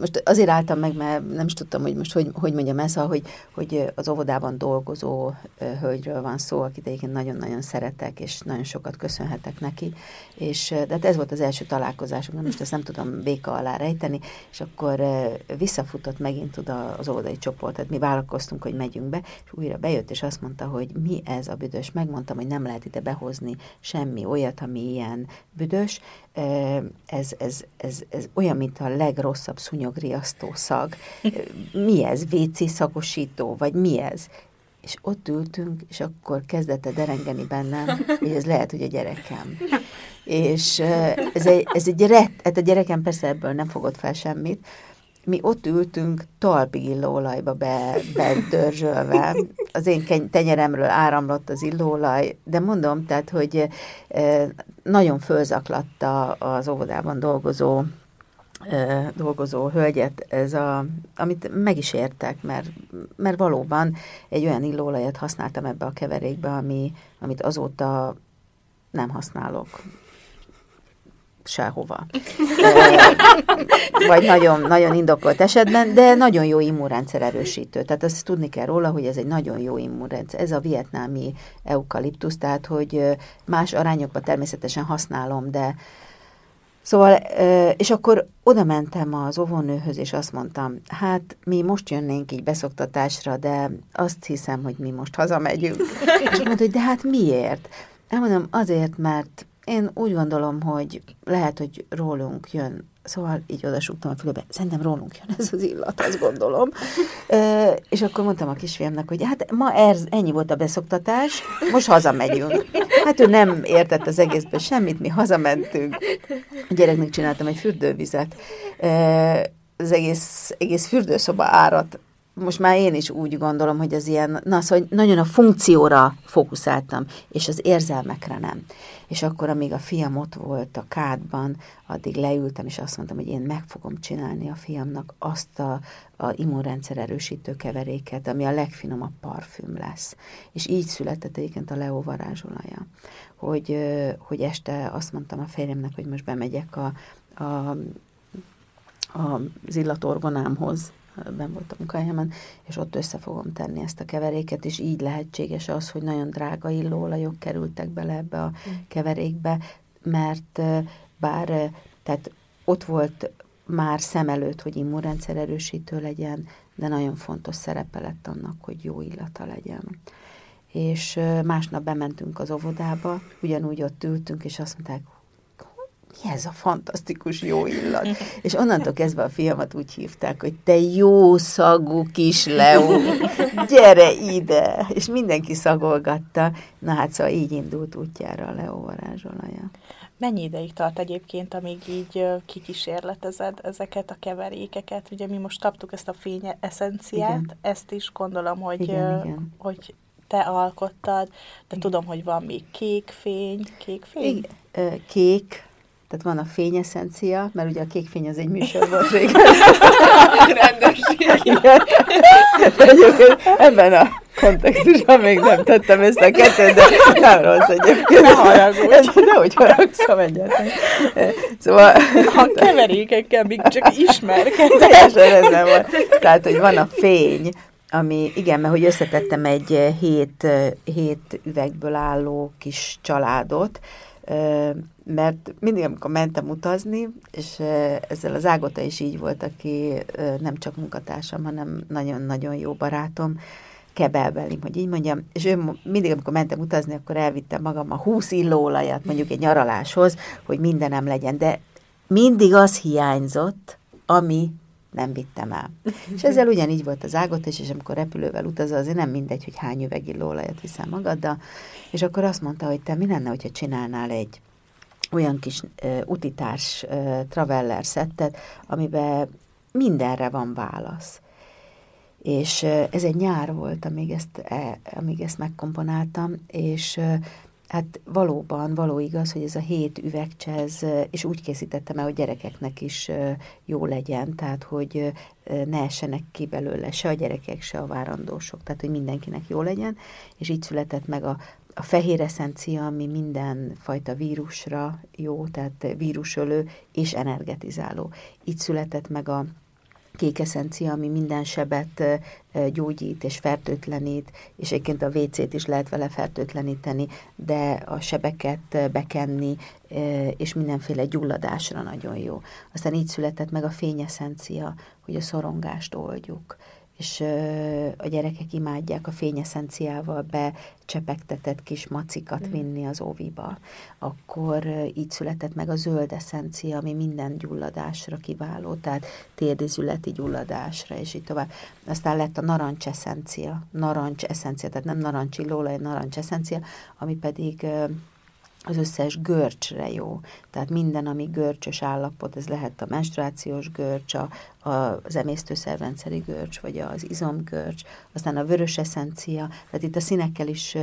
most azért álltam meg, mert nem is tudtam, hogy most hogy, hogy mondjam ezt, szóval, hogy, hogy az óvodában dolgozó hölgyről van szó, akit egyébként nagyon-nagyon szeretek, és nagyon sokat köszönhetek neki, és de hát ez volt az első találkozásunk, most ezt nem tudom béka alá rejteni, és akkor visszafutott megint oda az óvodai csoport, tehát mi vállalkoztunk, hogy megyünk be, és újra bejött, és azt mondta, hogy mi ez a büdös, megmondtam, hogy nem lehet ide behozni semmi olyat, ami ilyen büdös, ez, ez, ez, ez olyan, mint a legrosszabb szúnyogriasztó szag. Mi ez? WC szagosító? Vagy mi ez? És ott ültünk, és akkor kezdett derengeni bennem, hogy ez lehet, hogy a gyerekem. És ez egy, ez egy gyerek, hát a gyerekem persze ebből nem fogott fel semmit, mi ott ültünk talpig illóolajba be, bedörzsölve. Az én tenyeremről áramlott az illóolaj, de mondom, tehát, hogy nagyon fölzaklatta az óvodában dolgozó dolgozó hölgyet, ez a, amit meg is értek, mert, mert valóban egy olyan illóolajat használtam ebbe a keverékbe, ami, amit azóta nem használok sehova. Vagy nagyon, nagyon indokolt esetben, de nagyon jó immunrendszer erősítő. Tehát azt tudni kell róla, hogy ez egy nagyon jó immunrendszer. Ez a vietnámi eukaliptusz, tehát hogy más arányokban természetesen használom, de Szóval, és akkor oda mentem az óvónőhöz, és azt mondtam, hát mi most jönnénk így beszoktatásra, de azt hiszem, hogy mi most hazamegyünk. És mondta, hogy de hát miért? Elmondom, azért, mert én úgy gondolom, hogy lehet, hogy rólunk jön, szóval így odasúgtam a fülébe, szerintem rólunk jön ez az illat, azt gondolom. E, és akkor mondtam a kisfiamnak, hogy hát ma ez, ennyi volt a beszoktatás, most hazamegyünk. Hát ő nem értett az egészben semmit, mi hazamentünk. A gyereknek csináltam egy fürdővizet. E, az egész, egész fürdőszoba árat most már én is úgy gondolom, hogy az ilyen, na szóval nagyon a funkcióra fókuszáltam, és az érzelmekre nem. És akkor, amíg a fiam ott volt a kádban, addig leültem, és azt mondtam, hogy én meg fogom csinálni a fiamnak azt a, a immunrendszer erősítő keveréket, ami a legfinomabb parfüm lesz. És így született egyébként a Leo varázsolaja. Hogy, hogy este azt mondtam a férjemnek, hogy most bemegyek a, a, a, az illatorgonámhoz, ben volt a munkahelyemen, és ott össze fogom tenni ezt a keveréket, és így lehetséges az, hogy nagyon drága illóolajok kerültek bele ebbe a mm. keverékbe, mert bár tehát ott volt már szem előtt, hogy immunrendszer erősítő legyen, de nagyon fontos szerepe lett annak, hogy jó illata legyen. És másnap bementünk az óvodába, ugyanúgy ott ültünk, és azt mondták, mi ez a fantasztikus jó illat? És onnantól kezdve a fiamat úgy hívták, hogy te jó szagú kis Leo, gyere ide! És mindenki szagolgatta. Na hát szóval így indult útjára a Leo varázsolaja. Mennyi ideig tart egyébként, amíg így kikísérletezed ezeket a keverékeket? Ugye mi most kaptuk ezt a fény eszenciát, igen. ezt is gondolom, hogy, igen, igen. hogy te alkottad, de igen. tudom, hogy van még kék fény, kék fény? Igen. Kék, tehát van a fényeszencia, mert ugye a kék fény az egy műsor volt [laughs] régen. Rendesség. ebben a kontextusban még nem tettem ezt a kettőt, de nem rossz egyébként. Ne haragudj. Nehogy haragszom egyáltalán. Szóval... A keverékekkel még csak ismerkedek. Teljesen ez nem van. Tehát, hogy van a fény, ami, igen, mert hogy összetettem egy hét, hét üvegből álló kis családot, mert mindig, amikor mentem utazni, és ezzel az Ágota is így volt, aki nem csak munkatársam, hanem nagyon-nagyon jó barátom, kebelbelim, hogy így mondjam, és ő mindig, amikor mentem utazni, akkor elvittem magam a húsz illóolajat, mondjuk egy nyaraláshoz, hogy mindenem legyen, de mindig az hiányzott, ami nem vittem el. [laughs] és ezzel ugyanígy volt az ágot, és, és amikor repülővel utazol, azért nem mindegy, hogy hány üveg illóolajat viszel magaddal, és akkor azt mondta, hogy te mi lenne, hogyha csinálnál egy olyan kis uh, utitárs uh, traveller szettet, amiben mindenre van válasz. És uh, ez egy nyár volt, amíg ezt, e, amíg ezt megkomponáltam, és uh, hát valóban, való igaz, hogy ez a hét üvegcsez, és úgy készítettem el, hogy gyerekeknek is jó legyen, tehát hogy ne essenek ki belőle se a gyerekek, se a várandósok, tehát hogy mindenkinek jó legyen, és így született meg a, a fehér eszencia, ami minden fajta vírusra jó, tehát vírusölő és energetizáló. Így született meg a kék eszencia, ami minden sebet gyógyít és fertőtlenít, és egyébként a WC-t is lehet vele fertőtleníteni, de a sebeket bekenni, és mindenféle gyulladásra nagyon jó. Aztán így született meg a fényeszencia, hogy a szorongást oldjuk és a gyerekek imádják a fényeszenciával becsepegtetett kis macikat mm. vinni az óviba. Akkor így született meg a zöld eszencia, ami minden gyulladásra kiváló, tehát térdizületi gyulladásra, és így tovább. Aztán lett a narancs eszencia, narancs eszencia, tehát nem narancsillóolaj, narancs eszencia, ami pedig az összes görcsre jó. Tehát minden, ami görcsös állapot, ez lehet a menstruációs görcs, a, az emésztőszervrendszeri görcs, vagy az izomgörcs, aztán a vörös eszencia, tehát itt a színekkel is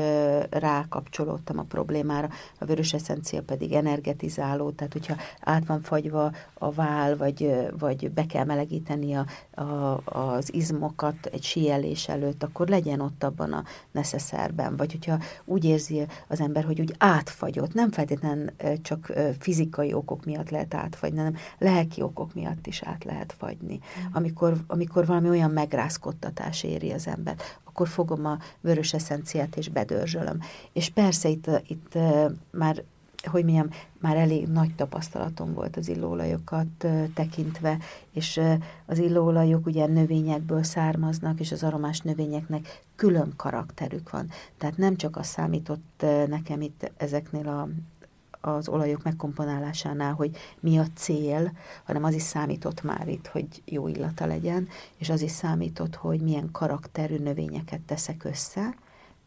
rákapcsolódtam a problémára, a vörös eszencia pedig energetizáló, tehát hogyha át van fagyva a vál, vagy, vagy be kell melegíteni a, a, az izmokat egy síelés előtt, akkor legyen ott abban a neszeszerben, vagy hogyha úgy érzi az ember, hogy úgy átfagyott, nem feltétlenül csak fizikai okok miatt lehet átfagyni, hanem lelki okok miatt is át lehet fagyni tenni. Mm. Amikor, amikor valami olyan megrázkodtatás éri az ember, akkor fogom a vörös eszenciát és bedörzsölöm. És persze itt, itt már hogy milyen, már elég nagy tapasztalatom volt az illóolajokat tekintve, és az illóolajok ugye növényekből származnak, és az aromás növényeknek külön karakterük van. Tehát nem csak az számított nekem itt ezeknél a az olajok megkomponálásánál, hogy mi a cél, hanem az is számított már itt, hogy jó illata legyen, és az is számított, hogy milyen karakterű növényeket teszek össze,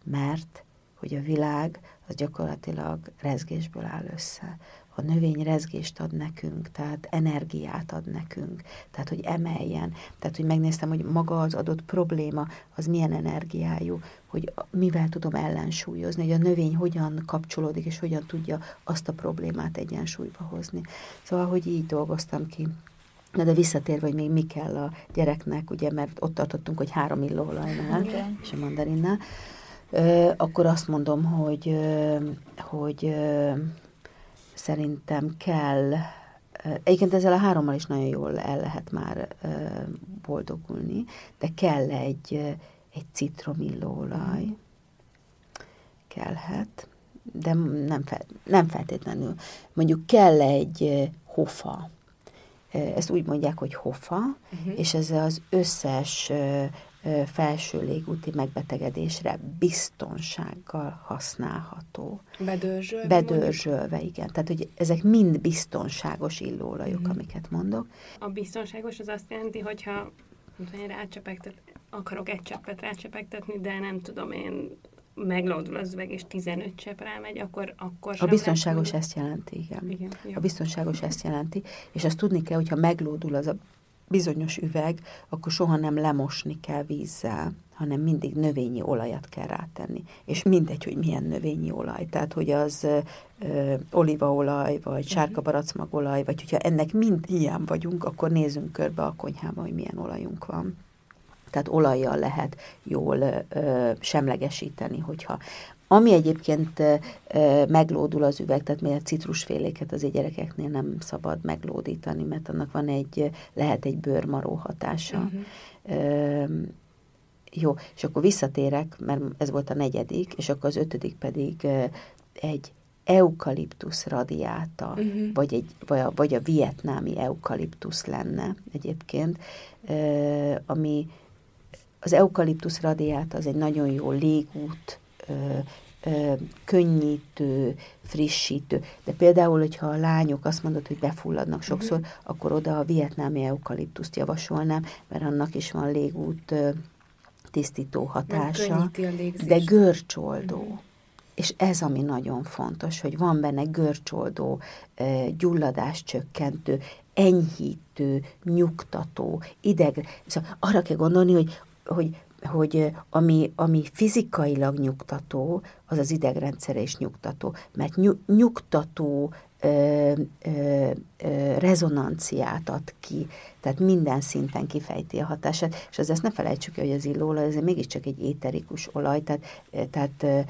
mert hogy a világ az gyakorlatilag rezgésből áll össze a növény rezgést ad nekünk, tehát energiát ad nekünk, tehát hogy emeljen, tehát hogy megnéztem, hogy maga az adott probléma, az milyen energiájú, hogy mivel tudom ellensúlyozni, hogy a növény hogyan kapcsolódik, és hogyan tudja azt a problémát egyensúlyba hozni. Szóval, hogy így dolgoztam ki. Na de visszatérve, hogy még mi kell a gyereknek, ugye, mert ott tartottunk, hogy három illóolajnál, okay. és a mandarinnál, akkor azt mondom, hogy, hogy szerintem kell, egyébként ezzel a hárommal is nagyon jól el lehet már boldogulni, de kell egy, egy citromillóolaj, kellhet, de nem, fel, nem feltétlenül. Mondjuk kell egy hofa, ezt úgy mondják, hogy hofa, uh-huh. és ez az összes felső légúti megbetegedésre biztonsággal használható. Bedörzsölve? Bedörzsölve, igen. Tehát, hogy ezek mind biztonságos illóolajok, mm. amiket mondok. A biztonságos az azt jelenti, hogyha én rácsepegtet, akarok egy cseppet rácsepegtetni, de nem tudom én, meglódul az üveg, és 15 csepp rámegy, akkor, akkor A biztonságos lehet, ezt jelenti, igen. igen a biztonságos ezt jelenti, és azt tudni kell, hogyha meglódul az a bizonyos üveg, akkor soha nem lemosni kell vízzel, hanem mindig növényi olajat kell rátenni. És mindegy, hogy milyen növényi olaj. Tehát, hogy az ö, olívaolaj, vagy mhm. sárga baracmagolaj, vagy hogyha ennek mind ilyen vagyunk, akkor nézzünk körbe a konyhába, hogy milyen olajunk van. Tehát olajjal lehet jól ö, semlegesíteni, hogyha ami egyébként meglódul az üveg, tehát miért citrusféléket az gyerekeknél nem szabad meglódítani, mert annak van egy, lehet egy bőrmaró hatása. Uh-huh. jó, és akkor visszatérek, mert ez volt a negyedik, és akkor az ötödik pedig egy eukaliptusz radiáta, uh-huh. vagy, egy, vagy, a, vagy a vietnámi eukaliptusz lenne egyébként, ami az eukaliptusz radiáta az egy nagyon jó légút, ö, könnyítő, frissítő. De például, hogyha a lányok azt mondod, hogy befulladnak sokszor, uh-huh. akkor oda a vietnámi eukaliptuszt javasolnám, mert annak is van légút ö, tisztító hatása, de görcsoldó. Uh-huh. És ez, ami nagyon fontos, hogy van benne görcsoldó, gyulladás csökkentő, enyhítő, nyugtató, idegre. Szóval arra kell gondolni, hogy, hogy hogy ami, ami fizikailag nyugtató, az az idegrendszere is nyugtató, mert nyugtató ö, ö, ö, rezonanciát ad ki, tehát minden szinten kifejti a hatását, és az ezt ne felejtsük hogy az illóolaj ez mégiscsak egy éterikus olaj, tehát, tehát ö,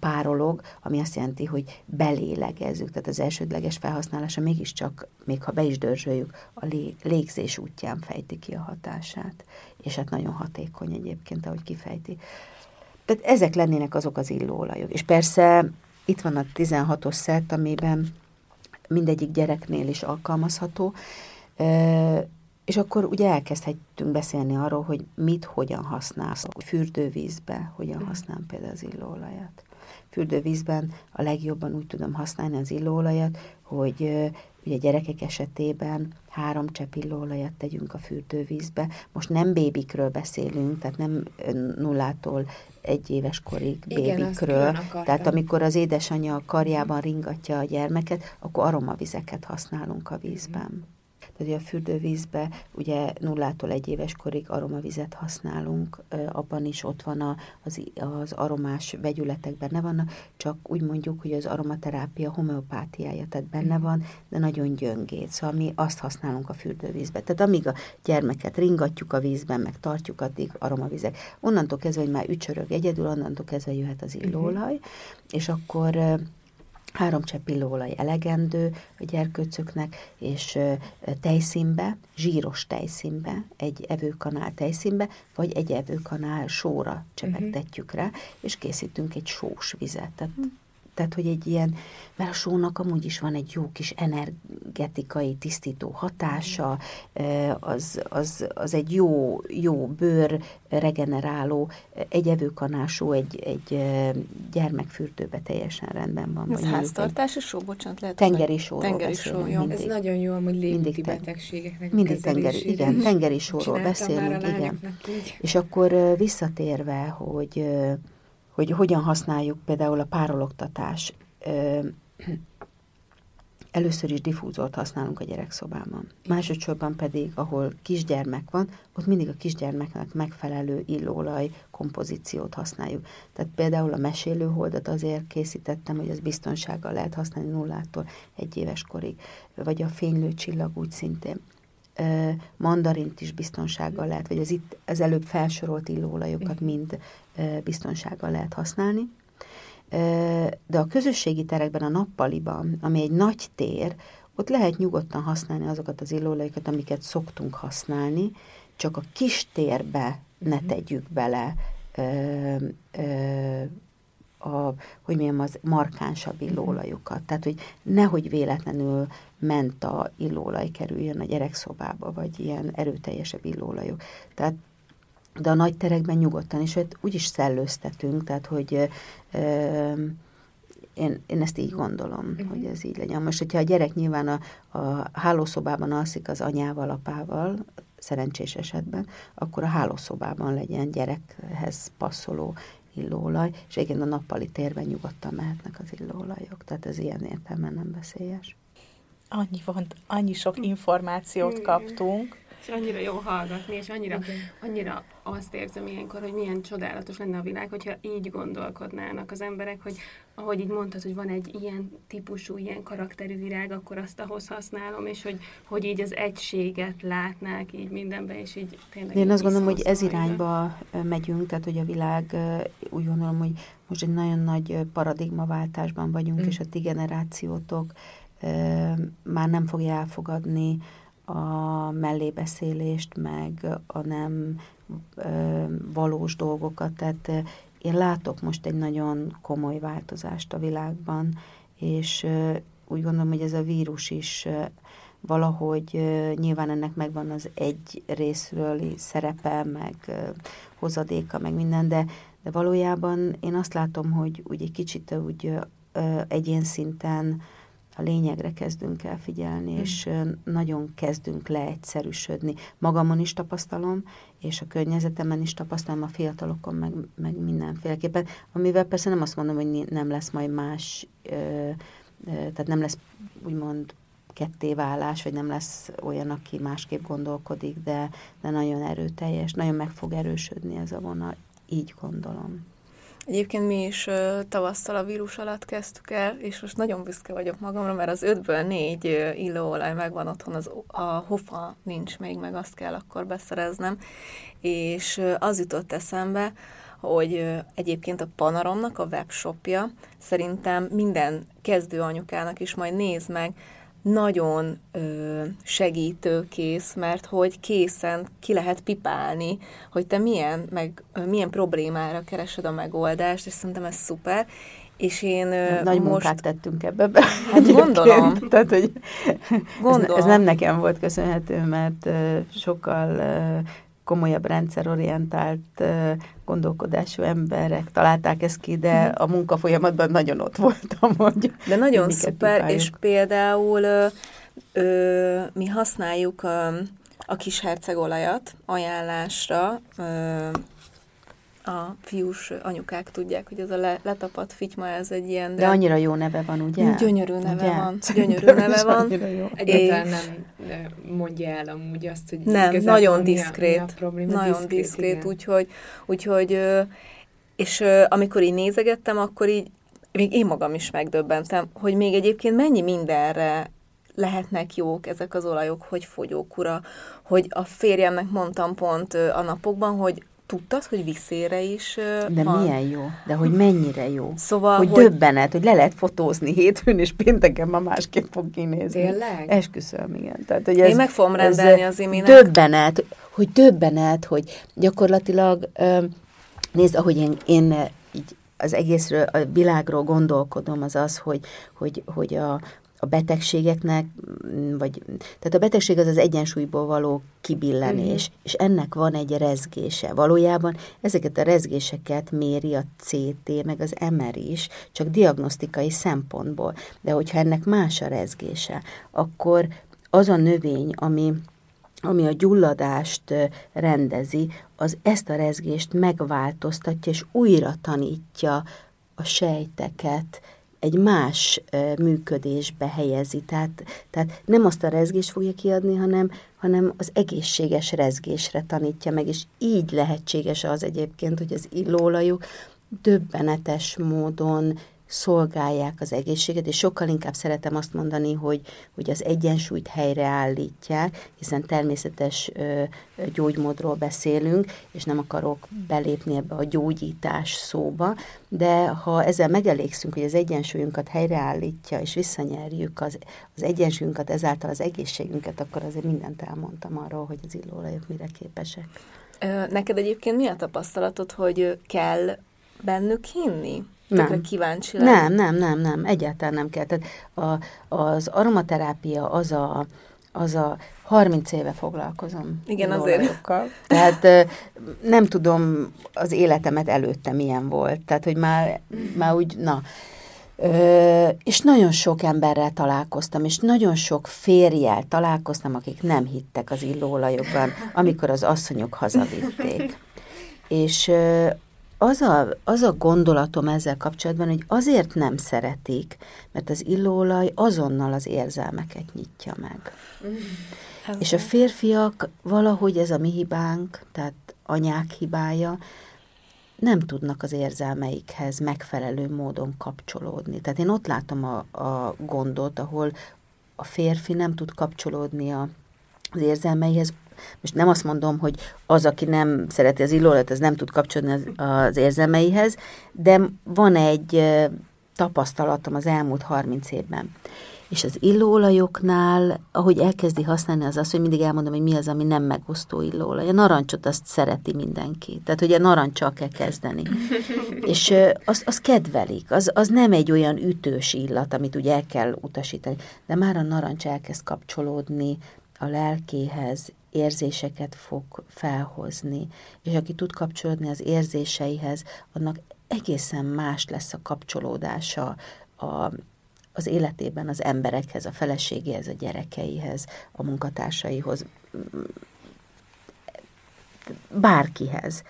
párolog, ami azt jelenti, hogy belélegezzük, tehát az elsődleges felhasználása mégiscsak, még ha be is dörzsöljük, a lé, légzés útján fejti ki a hatását, és hát nagyon hatékony egyébként, ahogy kifejti. Tehát ezek lennének azok az illóolajok. És persze itt van a 16-os szert, amiben mindegyik gyereknél is alkalmazható, és akkor ugye elkezdhetünk beszélni arról, hogy mit, hogyan használsz. Fürdővízbe hogyan használom például az illóolajat. Fürdővízben a legjobban úgy tudom használni az illóolajat, hogy ugye gyerekek esetében három csepp illóolajat tegyünk a fürdővízbe. Most nem bébikről beszélünk, tehát nem nullától egy éves korig bébikről. Tehát amikor az édesanyja a karjában ringatja a gyermeket, akkor aromavizeket használunk a vízben. Tehát a fürdővízbe ugye nullától egy éves korig aromavizet használunk, abban is ott van a, az, az aromás vegyületek benne vannak, csak úgy mondjuk, hogy az aromaterápia homeopátiája, tehát benne van, de nagyon gyöngét, szóval mi azt használunk a fürdővízbe. Tehát amíg a gyermeket ringatjuk a vízben, meg tartjuk, addig aromavizek. Onnantól kezdve, hogy már ücsörög egyedül, onnantól kezdve jöhet az illóolaj, uh-huh. és akkor három csepp illóolaj elegendő a gyerkőcöknek, és tejszínbe, zsíros tejszínbe, egy evőkanál tejszínbe, vagy egy evőkanál sóra csepegtetjük rá, és készítünk egy sós vizet. Tehát uh-huh tehát, hogy egy ilyen, mert a sónak amúgy is van egy jó kis energetikai tisztító hatása, az, az, az egy jó, jó bőr regeneráló, egy evőkanásó, egy, egy gyermekfürdőbe teljesen rendben van. Ez háztartási só, bocsánat, lehet. Tengeri só. Tengeri só, jó. Ez nagyon jó, hogy légúti betegségeknek Mindig tengeri, igen, tengeri sóról beszélünk, igen. Így. És akkor visszatérve, hogy hogy hogyan használjuk például a párologtatás. Először is diffúzort használunk a gyerekszobában. Másodszorban pedig, ahol kisgyermek van, ott mindig a kisgyermeknek megfelelő illóolaj kompozíciót használjuk. Tehát például a mesélőholdat azért készítettem, hogy az biztonsággal lehet használni nullától egy éves korig, vagy a fénylő csillag úgy szintén mandarint is biztonsággal lehet, vagy az itt az előbb felsorolt illóolajokat mind biztonsággal lehet használni. De a közösségi terekben, a nappaliban, ami egy nagy tér, ott lehet nyugodtan használni azokat az illóolajokat, amiket szoktunk használni, csak a kis térbe ne mhm. tegyük bele ö, ö, a, hogy milyen az markánsabb illóolajokat. Tehát, hogy nehogy véletlenül menta illóolaj kerüljön a gyerekszobába, vagy ilyen erőteljesebb illóolajok. Tehát de a nagy terekben nyugodtan, és hát úgyis szellőztetünk, tehát hogy ö, én, én ezt így gondolom, uh-huh. hogy ez így legyen. Most, hogyha a gyerek nyilván a, a hálószobában alszik az anyával, apával, szerencsés esetben, akkor a hálószobában legyen gyerekhez passzoló illóolaj, és igen, a nappali térben nyugodtan mehetnek az illóolajok, tehát ez ilyen értelmen nem veszélyes. Annyi van, annyi sok információt kaptunk, és annyira jó hallgatni, és annyira, annyira azt érzem ilyenkor, hogy milyen csodálatos lenne a világ, hogyha így gondolkodnának az emberek, hogy ahogy így mondtad, hogy van egy ilyen típusú, ilyen karakterű virág, akkor azt ahhoz használom, és hogy, hogy így az egységet látnák így mindenben, és így tényleg... Én azt gondolom, hogy ez irányba megyünk, tehát hogy a világ, úgy gondolom, hogy most egy nagyon nagy paradigmaváltásban vagyunk, mm. és a ti generációtok már nem fogja elfogadni a mellébeszélést, meg a nem ö, valós dolgokat. Tehát én látok most egy nagyon komoly változást a világban, és ö, úgy gondolom, hogy ez a vírus is ö, valahogy ö, nyilván ennek megvan az egy részről szerepe, meg ö, hozadéka, meg minden, de, de valójában én azt látom, hogy úgy egy kicsit úgy ö, egyén szinten a lényegre kezdünk el figyelni, mm. és nagyon kezdünk leegyszerűsödni. Magamon is tapasztalom, és a környezetemen is tapasztalom, a fiatalokon meg, meg mindenféleképpen, amivel persze nem azt mondom, hogy nem lesz majd más, ö, ö, tehát nem lesz úgymond kettéválás, vagy nem lesz olyan, aki másképp gondolkodik, de, de nagyon erőteljes, nagyon meg fog erősödni ez a vonal, így gondolom. Egyébként mi is uh, tavasztal a vírus alatt kezdtük el, és most nagyon büszke vagyok magamra, mert az ötből négy illóolaj megvan otthon, az, a hofa nincs még, meg azt kell akkor beszereznem, és uh, az jutott eszembe, hogy uh, egyébként a Panaromnak a webshopja szerintem minden kezdő anyukának is majd néz meg, nagyon ö, segítőkész, mert hogy készen ki lehet pipálni, hogy te milyen, meg, ö, milyen problémára keresed a megoldást, és szerintem ez szuper. És én Nagy most... munkát tettünk ebbe be. Hát gondolom. [laughs] Tehát, hogy gondolom. Ez, ez nem nekem volt köszönhető, mert sokkal komolyabb rendszerorientált gondolkodású emberek találták ezt ki, de mhm. a munka folyamatban nagyon ott voltam, [laughs] hogy De nagyon szuper, pipáljuk. és például ö, ö, mi használjuk ö, a kis hercegolajat ajánlásra, ö, a fiús anyukák tudják, hogy ez a le, letapadt fityma, ez egy ilyen... De, annyira jó neve van, ugye? Gyönyörű neve ugye? van. Gyönyörű neve van. Egyáltalán nem mondja el amúgy azt, hogy... Nem, nagyon diszkrét. Mi a, mi a probléma, nagyon diszkrét, diszkrét úgyhogy, úgyhogy és amikor így nézegettem, akkor így még én magam is megdöbbentem, hogy még egyébként mennyi mindenre lehetnek jók ezek az olajok, hogy fogyókura, hogy a férjemnek mondtam pont a napokban, hogy tudtad, hogy viszére is De van? milyen jó, de hogy mennyire jó. [laughs] Szóval, hogy, hogy döbbenet, hogy le lehet fotózni hétfőn, és pénteken ma másképp fog kinézni. Tényleg? Esküszöm, igen. Tehát, hogy ez, Én meg fogom rendelni az iminek. Döbbenet, hogy döbbenet, hogy gyakorlatilag, nézd, ahogy én, én így az egészről, a világról gondolkodom, az az, hogy, hogy, hogy a, a betegségeknek, vagy, tehát a betegség az az egyensúlyból való kibillenés, mm. és ennek van egy rezgése. Valójában ezeket a rezgéseket méri a CT, meg az MR is, csak diagnosztikai szempontból. De hogyha ennek más a rezgése, akkor az a növény, ami ami a gyulladást rendezi, az ezt a rezgést megváltoztatja, és újra tanítja a sejteket, egy más működésbe helyezi. Tehát, tehát nem azt a rezgést fogja kiadni, hanem, hanem az egészséges rezgésre tanítja meg, és így lehetséges az egyébként, hogy az illóolajuk döbbenetes módon szolgálják az egészséget, és sokkal inkább szeretem azt mondani, hogy, hogy az egyensúlyt helyreállítják, hiszen természetes ö, gyógymódról beszélünk, és nem akarok belépni ebbe a gyógyítás szóba, de ha ezzel megelégszünk, hogy az egyensúlyunkat helyreállítja, és visszanyerjük az, az egyensúlyunkat, ezáltal az egészségünket, akkor azért mindent elmondtam arról, hogy az illóolajok mire képesek. Neked egyébként mi a tapasztalatod, hogy kell bennük hinni? Nem. kíváncsi lenni. Nem, nem, nem, nem, egyáltalán nem kell. Tehát a, az aromaterápia az a, az a 30 éve foglalkozom. Igen, azért. Tehát nem tudom az életemet előtte milyen volt. Tehát, hogy már, már úgy, na, Ö, és nagyon sok emberrel találkoztam, és nagyon sok férjel találkoztam, akik nem hittek az illóolajokban, amikor az asszonyok hazavitték. És az a, az a gondolatom ezzel kapcsolatban, hogy azért nem szeretik, mert az illóolaj azonnal az érzelmeket nyitja meg. Mm. És a férfiak valahogy ez a mi hibánk, tehát anyák hibája, nem tudnak az érzelmeikhez megfelelő módon kapcsolódni. Tehát én ott látom a, a gondot, ahol a férfi nem tud kapcsolódni a, az érzelmeihez, most nem azt mondom, hogy az, aki nem szereti az illóolajat, az nem tud kapcsolódni az, az érzelmeihez, de van egy tapasztalatom az elmúlt 30 évben. És az illóolajoknál, ahogy elkezdi használni, az az, hogy mindig elmondom, hogy mi az, ami nem megosztó illóolaj. A narancsot azt szereti mindenki. Tehát, hogy a narancsal kell kezdeni. és az, az kedvelik. Az, az nem egy olyan ütős illat, amit ugye el kell utasítani. De már a narancs elkezd kapcsolódni a lelkéhez, érzéseket fog felhozni, és aki tud kapcsolódni az érzéseihez, annak egészen más lesz a kapcsolódása a, az életében az emberekhez, a feleségéhez, a gyerekeihez, a munkatársaihoz, bárkihez.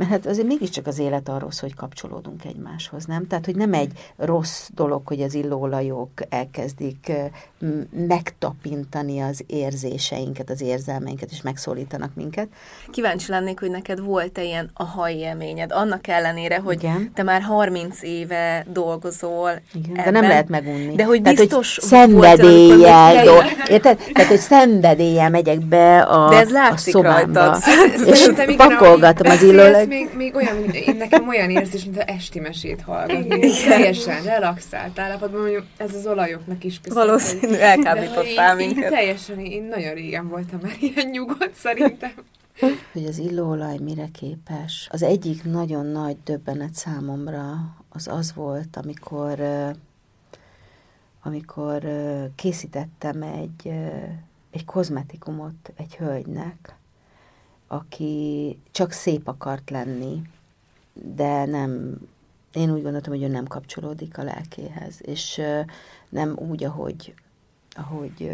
Mert hát azért mégiscsak az élet arról hogy kapcsolódunk egymáshoz, nem? Tehát, hogy nem egy rossz dolog, hogy az illóolajok elkezdik megtapintani az érzéseinket, az érzelmeinket, és megszólítanak minket. Kíváncsi lennék, hogy neked volt-e ilyen a élményed, annak ellenére, hogy Igen. te már 30 éve dolgozol Igen, ebben, de nem lehet megunni. De hogy biztos Tehát, hogy szenvedéllyel, érted? Tehát, hogy szenvedéllyel megyek be a, de ez a szobámba, és pakolgatom az illóolajok még, még olyan, nekem olyan érzés, mint a esti mesét hallgatni. Teljesen relaxált állapotban, mondjuk ez az olajoknak is köszönöm. Valószínű, elkábítottál minket. Én, teljesen, én nagyon régen voltam már ilyen nyugodt szerintem. Hogy az illóolaj mire képes. Az egyik nagyon nagy döbbenet számomra az az volt, amikor amikor készítettem egy, egy kozmetikumot egy hölgynek, aki csak szép akart lenni, de nem, én úgy gondoltam, hogy ő nem kapcsolódik a lelkéhez, és nem úgy, ahogy, ahogy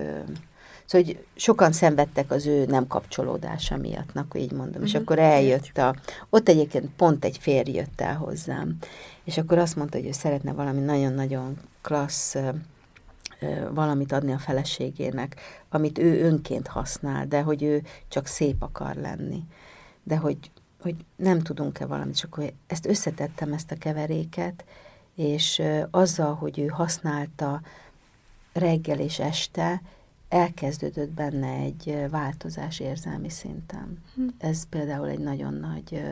Szóval, hogy sokan szenvedtek az ő nem kapcsolódása miattnak, így mondom. Uh-huh. És mhm. akkor eljött a... Ott egyébként pont egy férj jött el hozzám, és akkor azt mondta, hogy ő szeretne valami nagyon-nagyon klassz valamit adni a feleségének, amit ő önként használ, de hogy ő csak szép akar lenni. De hogy, hogy nem tudunk-e valamit, csak hogy ezt összetettem, ezt a keveréket, és azzal, hogy ő használta reggel és este, elkezdődött benne egy változás érzelmi szinten. Hm. Ez például egy nagyon nagy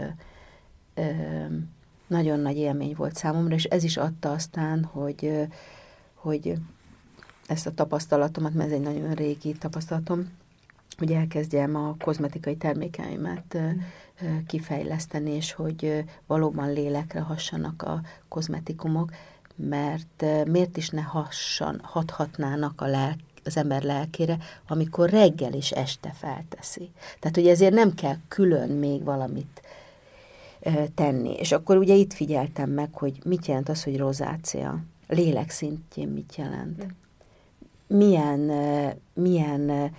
nagyon nagy élmény volt számomra, és ez is adta aztán, hogy, hogy ezt a tapasztalatomat, mert ez egy nagyon régi tapasztalatom, hogy elkezdjem a kozmetikai termékeimet kifejleszteni, és hogy valóban lélekre hassanak a kozmetikumok, mert miért is ne hassan, hathatnának a lelk, az ember lelkére, amikor reggel és este felteszi. Tehát, hogy ezért nem kell külön még valamit tenni. És akkor ugye itt figyeltem meg, hogy mit jelent az, hogy rozácia. Lélek szintjén mit jelent milyen, milyen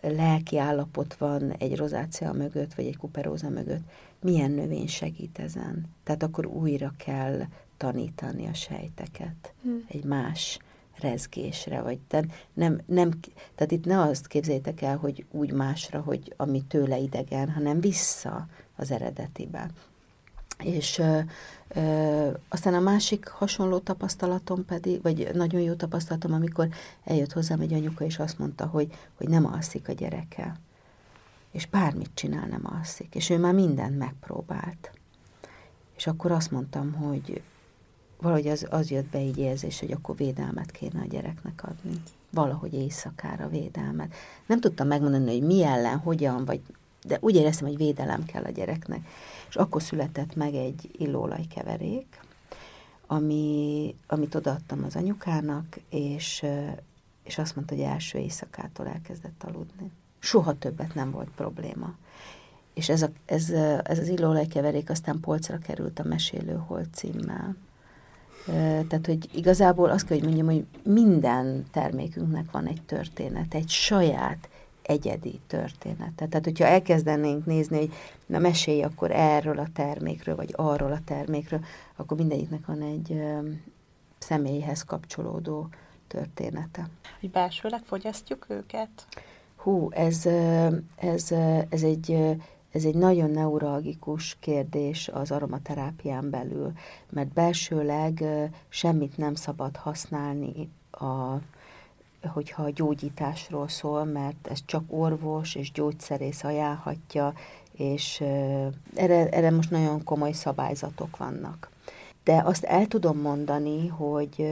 lelki állapot van egy rozácia mögött, vagy egy kuperóza mögött, milyen növény segít ezen. Tehát akkor újra kell tanítani a sejteket hmm. egy más rezgésre, vagy tehát nem, nem, tehát itt ne azt képzeljétek el, hogy úgy másra, hogy ami tőle idegen, hanem vissza az eredetibe. És ö, ö, aztán a másik hasonló tapasztalatom pedig, vagy nagyon jó tapasztalatom, amikor eljött hozzám egy anyuka, és azt mondta, hogy, hogy nem alszik a gyereke. És bármit csinál, nem alszik. És ő már mindent megpróbált. És akkor azt mondtam, hogy valahogy az, az jött be így érzés, hogy akkor védelmet kéne a gyereknek adni. Valahogy éjszakára védelmet. Nem tudtam megmondani, hogy mi ellen, hogyan, vagy, de úgy éreztem, hogy védelem kell a gyereknek és akkor született meg egy illóolajkeverék, ami, amit odaadtam az anyukának, és, és azt mondta, hogy első éjszakától elkezdett aludni. Soha többet nem volt probléma. És ez, a, ez, ez az illóolajkeverék aztán polcra került a Mesélő címmel. Tehát, hogy igazából azt kell, hogy mondjam, hogy minden termékünknek van egy történet, egy saját egyedi története. Tehát, hogyha elkezdenénk nézni, hogy na mesélj akkor erről a termékről, vagy arról a termékről, akkor mindegyiknek van egy ö, személyhez kapcsolódó története. Hogy belsőleg fogyasztjuk őket? Hú, ez, ez, ez egy ez egy nagyon neuralgikus kérdés az aromaterápián belül, mert belsőleg semmit nem szabad használni a hogyha a gyógyításról szól, mert ez csak orvos és gyógyszerész ajánlhatja, és erre, erre most nagyon komoly szabályzatok vannak. De azt el tudom mondani, hogy,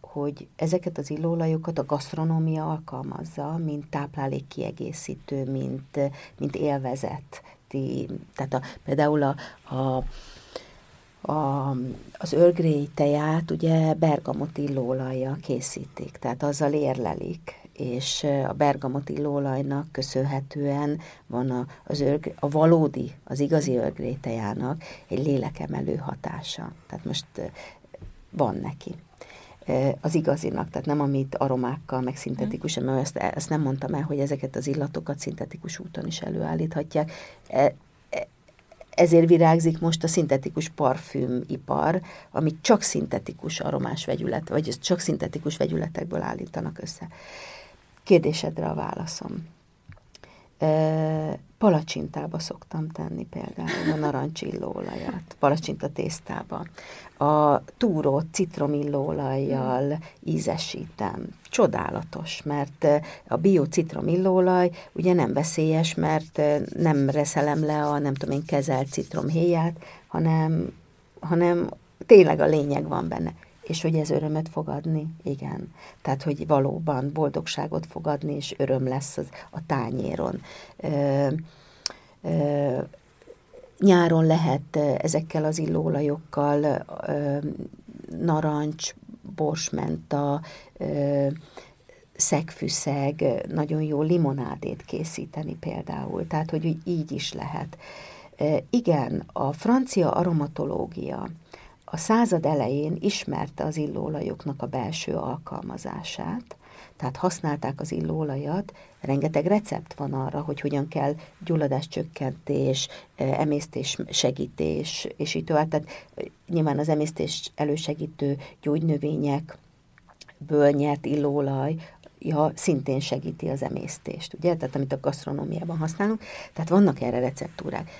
hogy ezeket az illóolajokat a gasztronómia alkalmazza, mint táplálékkiegészítő, mint, mint élvezet. Tehát a, például a, a a, az örgréi teját ugye bergamot illóolajjal készítik, tehát azzal érlelik, és a bergamot illóolajnak köszönhetően van a, az örg, a valódi, az igazi örgrétejának egy lélekemelő hatása. Tehát most van neki az igazinak, tehát nem amit aromákkal, meg szintetikus, mert ezt, ezt nem mondtam el, hogy ezeket az illatokat szintetikus úton is előállíthatják. Ezért virágzik most a szintetikus parfümipar, amit csak szintetikus aromás vegyület, vagy csak szintetikus vegyületekből állítanak össze. Kérdésedre a válaszom. Palacsintába szoktam tenni például a narancsillóolajat, palacsinta tésztába. A túrót citromillóolajjal ízesítem. Csodálatos, mert a bio citromillóolaj ugye nem veszélyes, mert nem reszelem le a nem tudom én kezelt citromhéját, hanem, hanem tényleg a lényeg van benne. És hogy ez örömet fog adni? Igen. Tehát, hogy valóban boldogságot fog adni, és öröm lesz az, a tányéron. Ö, ö, nyáron lehet ezekkel az illóolajokkal narancs, borsmenta, szegfűszeg, nagyon jó limonádét készíteni például. Tehát, hogy így is lehet. Igen, a francia aromatológia a század elején ismerte az illóolajoknak a belső alkalmazását, tehát használták az illóolajat, rengeteg recept van arra, hogy hogyan kell gyulladáscsökkentés, emésztés segítés, és így tovább. Tehát eh, nyilván az emésztés elősegítő gyógynövényekből nyert illóolaj, ja, szintén segíti az emésztést, ugye? Tehát amit a gasztronómiában használunk. Tehát vannak erre receptúrák.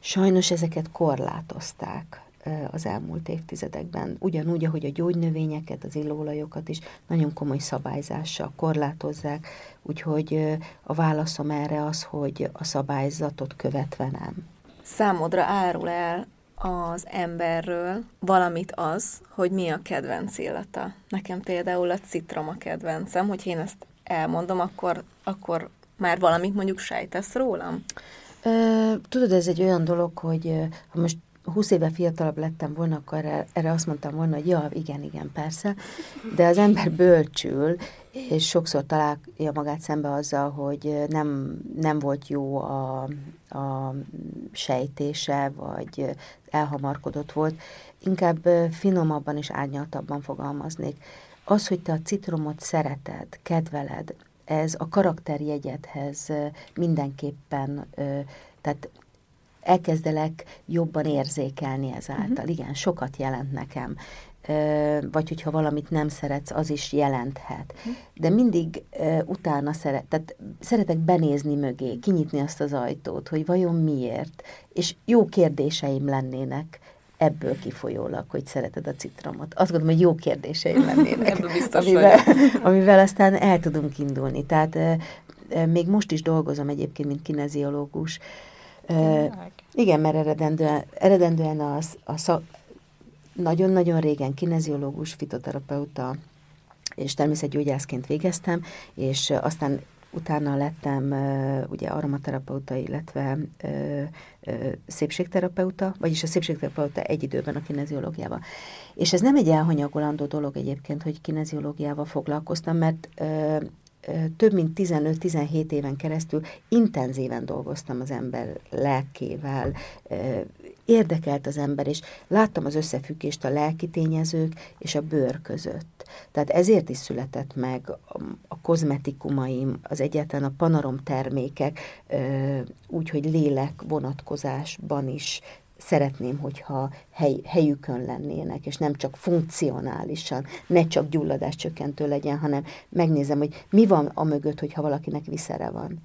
Sajnos ezeket korlátozták az elmúlt évtizedekben. Ugyanúgy, ahogy a gyógynövényeket, az illóolajokat is nagyon komoly szabályzással korlátozzák, úgyhogy a válaszom erre az, hogy a szabályzatot követve nem. Számodra árul el az emberről valamit az, hogy mi a kedvenc illata. Nekem például a citrom a kedvencem, hogy én ezt elmondom, akkor, akkor már valamit mondjuk sejtesz rólam? Tudod, ez egy olyan dolog, hogy ha most 20 éve fiatalabb lettem volna, akkor erre azt mondtam volna, hogy ja, igen, igen, persze, de az ember bölcsül, és sokszor találja magát szembe azzal, hogy nem, nem volt jó a, a sejtése, vagy elhamarkodott volt, inkább finomabban és árnyaltabban fogalmaznék. Az, hogy te a citromot szereted, kedveled, ez a karakterjegyedhez mindenképpen, tehát elkezdelek jobban érzékelni ezáltal. Uh-huh. Igen, sokat jelent nekem. Vagy hogyha valamit nem szeretsz, az is jelenthet. Uh-huh. De mindig utána szeret, tehát szeretek benézni mögé, kinyitni azt az ajtót, hogy vajon miért. És jó kérdéseim lennének ebből kifolyólag, hogy szereted a citromot. Azt gondolom, hogy jó kérdéseim lennének. amivel, amivel aztán el tudunk indulni. Tehát még most is dolgozom egyébként, mint kineziológus, Tényleg? igen, mert eredendően, eredendően az, a szak, nagyon-nagyon régen kineziológus, fitoterapeuta és természetgyógyászként végeztem, és aztán utána lettem ugye aromaterapeuta, illetve uh, uh, szépségterapeuta, vagyis a szépségterapeuta egy időben a kineziológiával. És ez nem egy elhanyagolandó dolog egyébként, hogy kineziológiával foglalkoztam, mert több mint 15-17 éven keresztül intenzíven dolgoztam az ember lelkével, érdekelt az ember, és láttam az összefüggést a lelki tényezők és a bőr között. Tehát ezért is született meg a kozmetikumaim, az egyáltalán a panarom termékek, úgy, hogy lélek vonatkozásban is szeretném, hogyha hely, helyükön lennének, és nem csak funkcionálisan, ne csak gyulladás csökkentő legyen, hanem megnézem, hogy mi van a mögött, hogyha valakinek viszere van.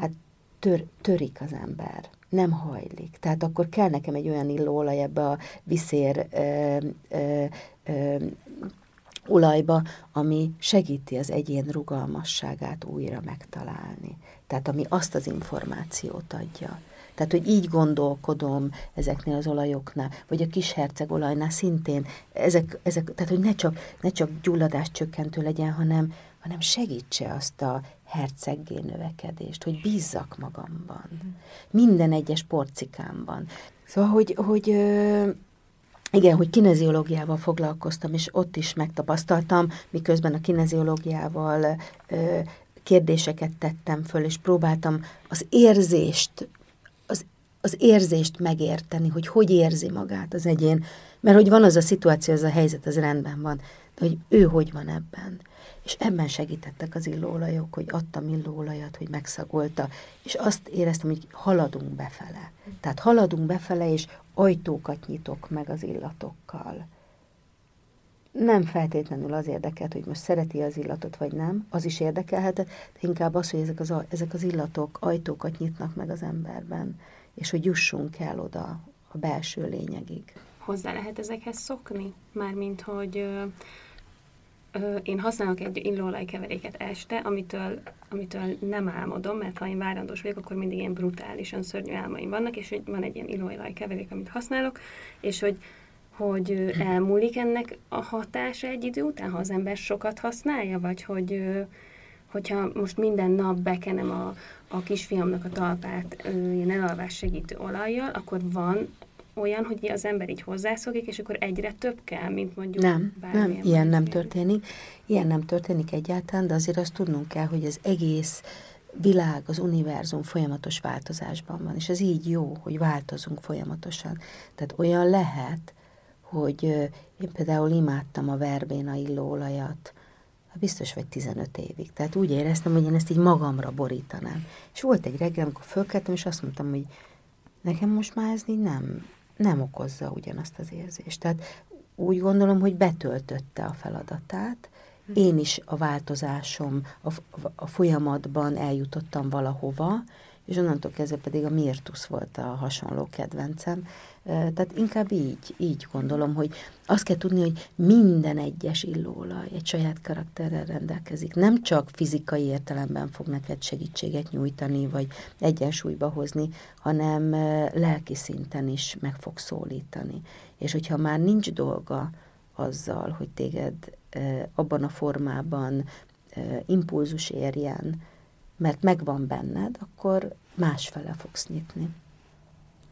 Hát tör, törik az ember, nem hajlik. Tehát akkor kell nekem egy olyan illóolaj ebbe a viszér ö, ö, ö, olajba, ami segíti az egyén rugalmasságát újra megtalálni. Tehát ami azt az információt adja. Tehát, hogy így gondolkodom ezeknél az olajoknál, vagy a kis herceg olajnál szintén, ezek, ezek, tehát, hogy ne csak, ne csak gyulladás csökkentő legyen, hanem, hanem segítse azt a herceggé növekedést, hogy bízzak magamban. Minden egyes porcikámban. Szóval, hogy, hogy igen, hogy kineziológiával foglalkoztam, és ott is megtapasztaltam, miközben a kineziológiával kérdéseket tettem föl, és próbáltam az érzést, az, érzést megérteni, hogy hogy érzi magát az egyén. Mert hogy van az a szituáció, az a helyzet, az rendben van, de hogy ő hogy van ebben. És ebben segítettek az illóolajok, hogy adtam illóolajat, hogy megszagolta, és azt éreztem, hogy haladunk befele. Tehát haladunk befele, és ajtókat nyitok meg az illatokkal. Nem feltétlenül az érdekelt, hogy most szereti az illatot, vagy nem, az is érdekelhet, de inkább az, hogy ezek az, ezek az illatok ajtókat nyitnak meg az emberben, és hogy jussunk el oda a belső lényegig. Hozzá lehet ezekhez szokni? Mármint, hogy én használok egy illóolajkeveréket este, amitől, amitől nem álmodom, mert ha én várandós vagyok, akkor mindig ilyen brutálisan szörnyű álmaim vannak, és hogy van egy ilyen illóolajkeverék, amit használok, és hogy hogy elmúlik ennek a hatása egy idő után, ha az ember sokat használja, vagy hogy hogyha most minden nap bekenem a, a kisfiamnak a talpát ilyen elalvás segítő olajjal, akkor van olyan, hogy az ember így hozzászokik, és akkor egyre több kell, mint mondjuk Nem, nem, ilyen nem történik. Ilyen nem történik egyáltalán, de azért azt tudnunk kell, hogy az egész világ, az univerzum folyamatos változásban van, és ez így jó, hogy változunk folyamatosan. Tehát olyan lehet, hogy én például imádtam a verbéna illóolajat, biztos vagy 15 évig. Tehát úgy éreztem, hogy én ezt így magamra borítanám. És volt egy reggel, amikor fölkeltem, és azt mondtam, hogy nekem most már ez így nem, nem okozza ugyanazt az érzést. Tehát úgy gondolom, hogy betöltötte a feladatát, én is a változásom, a, a folyamatban eljutottam valahova, és onnantól kezdve pedig a Mirtus volt a hasonló kedvencem. Tehát inkább így, így gondolom, hogy azt kell tudni, hogy minden egyes illóolaj egy saját karakterrel rendelkezik. Nem csak fizikai értelemben fog neked segítséget nyújtani, vagy egyensúlyba hozni, hanem lelki szinten is meg fog szólítani. És hogyha már nincs dolga azzal, hogy téged abban a formában impulzus érjen, mert megvan benned, akkor másfele fogsz nyitni.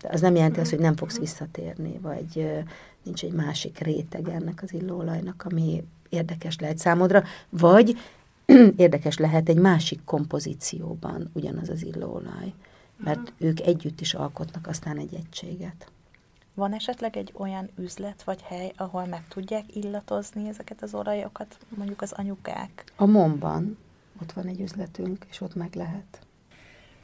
De az nem jelenti azt, hogy nem fogsz visszatérni, vagy nincs egy másik réteg ennek az illóolajnak, ami érdekes lehet számodra, vagy [clears throat] érdekes lehet egy másik kompozícióban ugyanaz az illóolaj, mert ők együtt is alkotnak aztán egy egységet. Van esetleg egy olyan üzlet vagy hely, ahol meg tudják illatozni ezeket az olajokat, mondjuk az anyukák? A Momban ott van egy üzletünk, és ott meg lehet.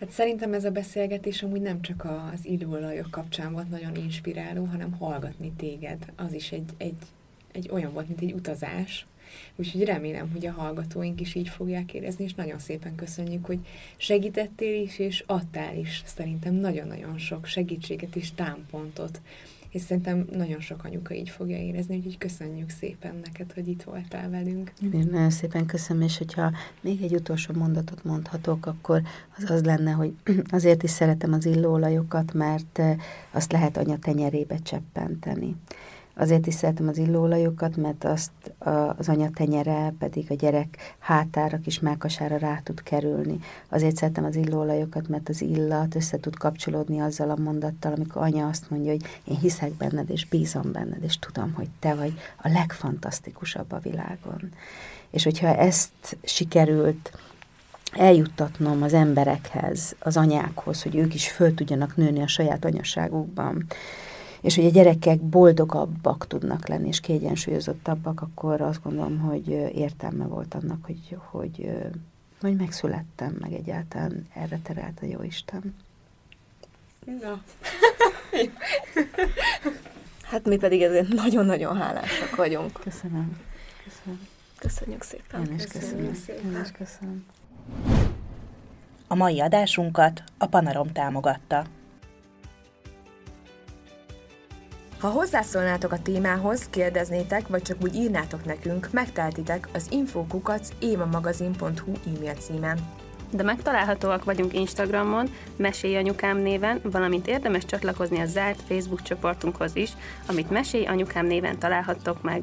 Hát szerintem ez a beszélgetés amúgy nem csak az illóolajok kapcsán volt nagyon inspiráló, hanem hallgatni téged. Az is egy, egy, egy olyan volt, mint egy utazás. Úgyhogy remélem, hogy a hallgatóink is így fogják érezni, és nagyon szépen köszönjük, hogy segítettél is, és adtál is szerintem nagyon-nagyon sok segítséget és támpontot és szerintem nagyon sok anyuka így fogja érezni, úgyhogy köszönjük szépen neked, hogy itt voltál velünk. Én nagyon szépen köszönöm, és hogyha még egy utolsó mondatot mondhatok, akkor az az lenne, hogy [clears throat] azért is szeretem az illóolajokat, mert azt lehet anya tenyerébe cseppenteni. Azért is szeretem az illóolajokat, mert azt az anya tenyere pedig a gyerek hátára, kis melkasára rá tud kerülni. Azért szeretem az illóolajokat, mert az illat össze tud kapcsolódni azzal a mondattal, amikor anya azt mondja, hogy én hiszek benned, és bízom benned, és tudom, hogy te vagy a legfantasztikusabb a világon. És hogyha ezt sikerült eljuttatnom az emberekhez, az anyákhoz, hogy ők is föl tudjanak nőni a saját anyaságukban, és hogy a gyerekek boldogabbak tudnak lenni, és kiegyensúlyozottabbak, akkor azt gondolom, hogy értelme volt annak, hogy, hogy, hogy megszülettem, meg egyáltalán erre terelt a Jóisten. Na. [laughs] hát mi pedig ezért nagyon-nagyon hálásak vagyunk. Köszönöm. Köszönöm. Köszönjük szépen. Én is köszönöm. köszönöm. Én is köszönöm. A mai adásunkat a Panarom támogatta. Ha hozzászólnátok a témához, kérdeznétek, vagy csak úgy írnátok nekünk, megteltitek az infokukac évamagazin.hu e-mail címen. De megtalálhatóak vagyunk Instagramon, Mesélj Anyukám néven, valamint érdemes csatlakozni a zárt Facebook csoportunkhoz is, amit Mesélj Anyukám néven találhattok meg.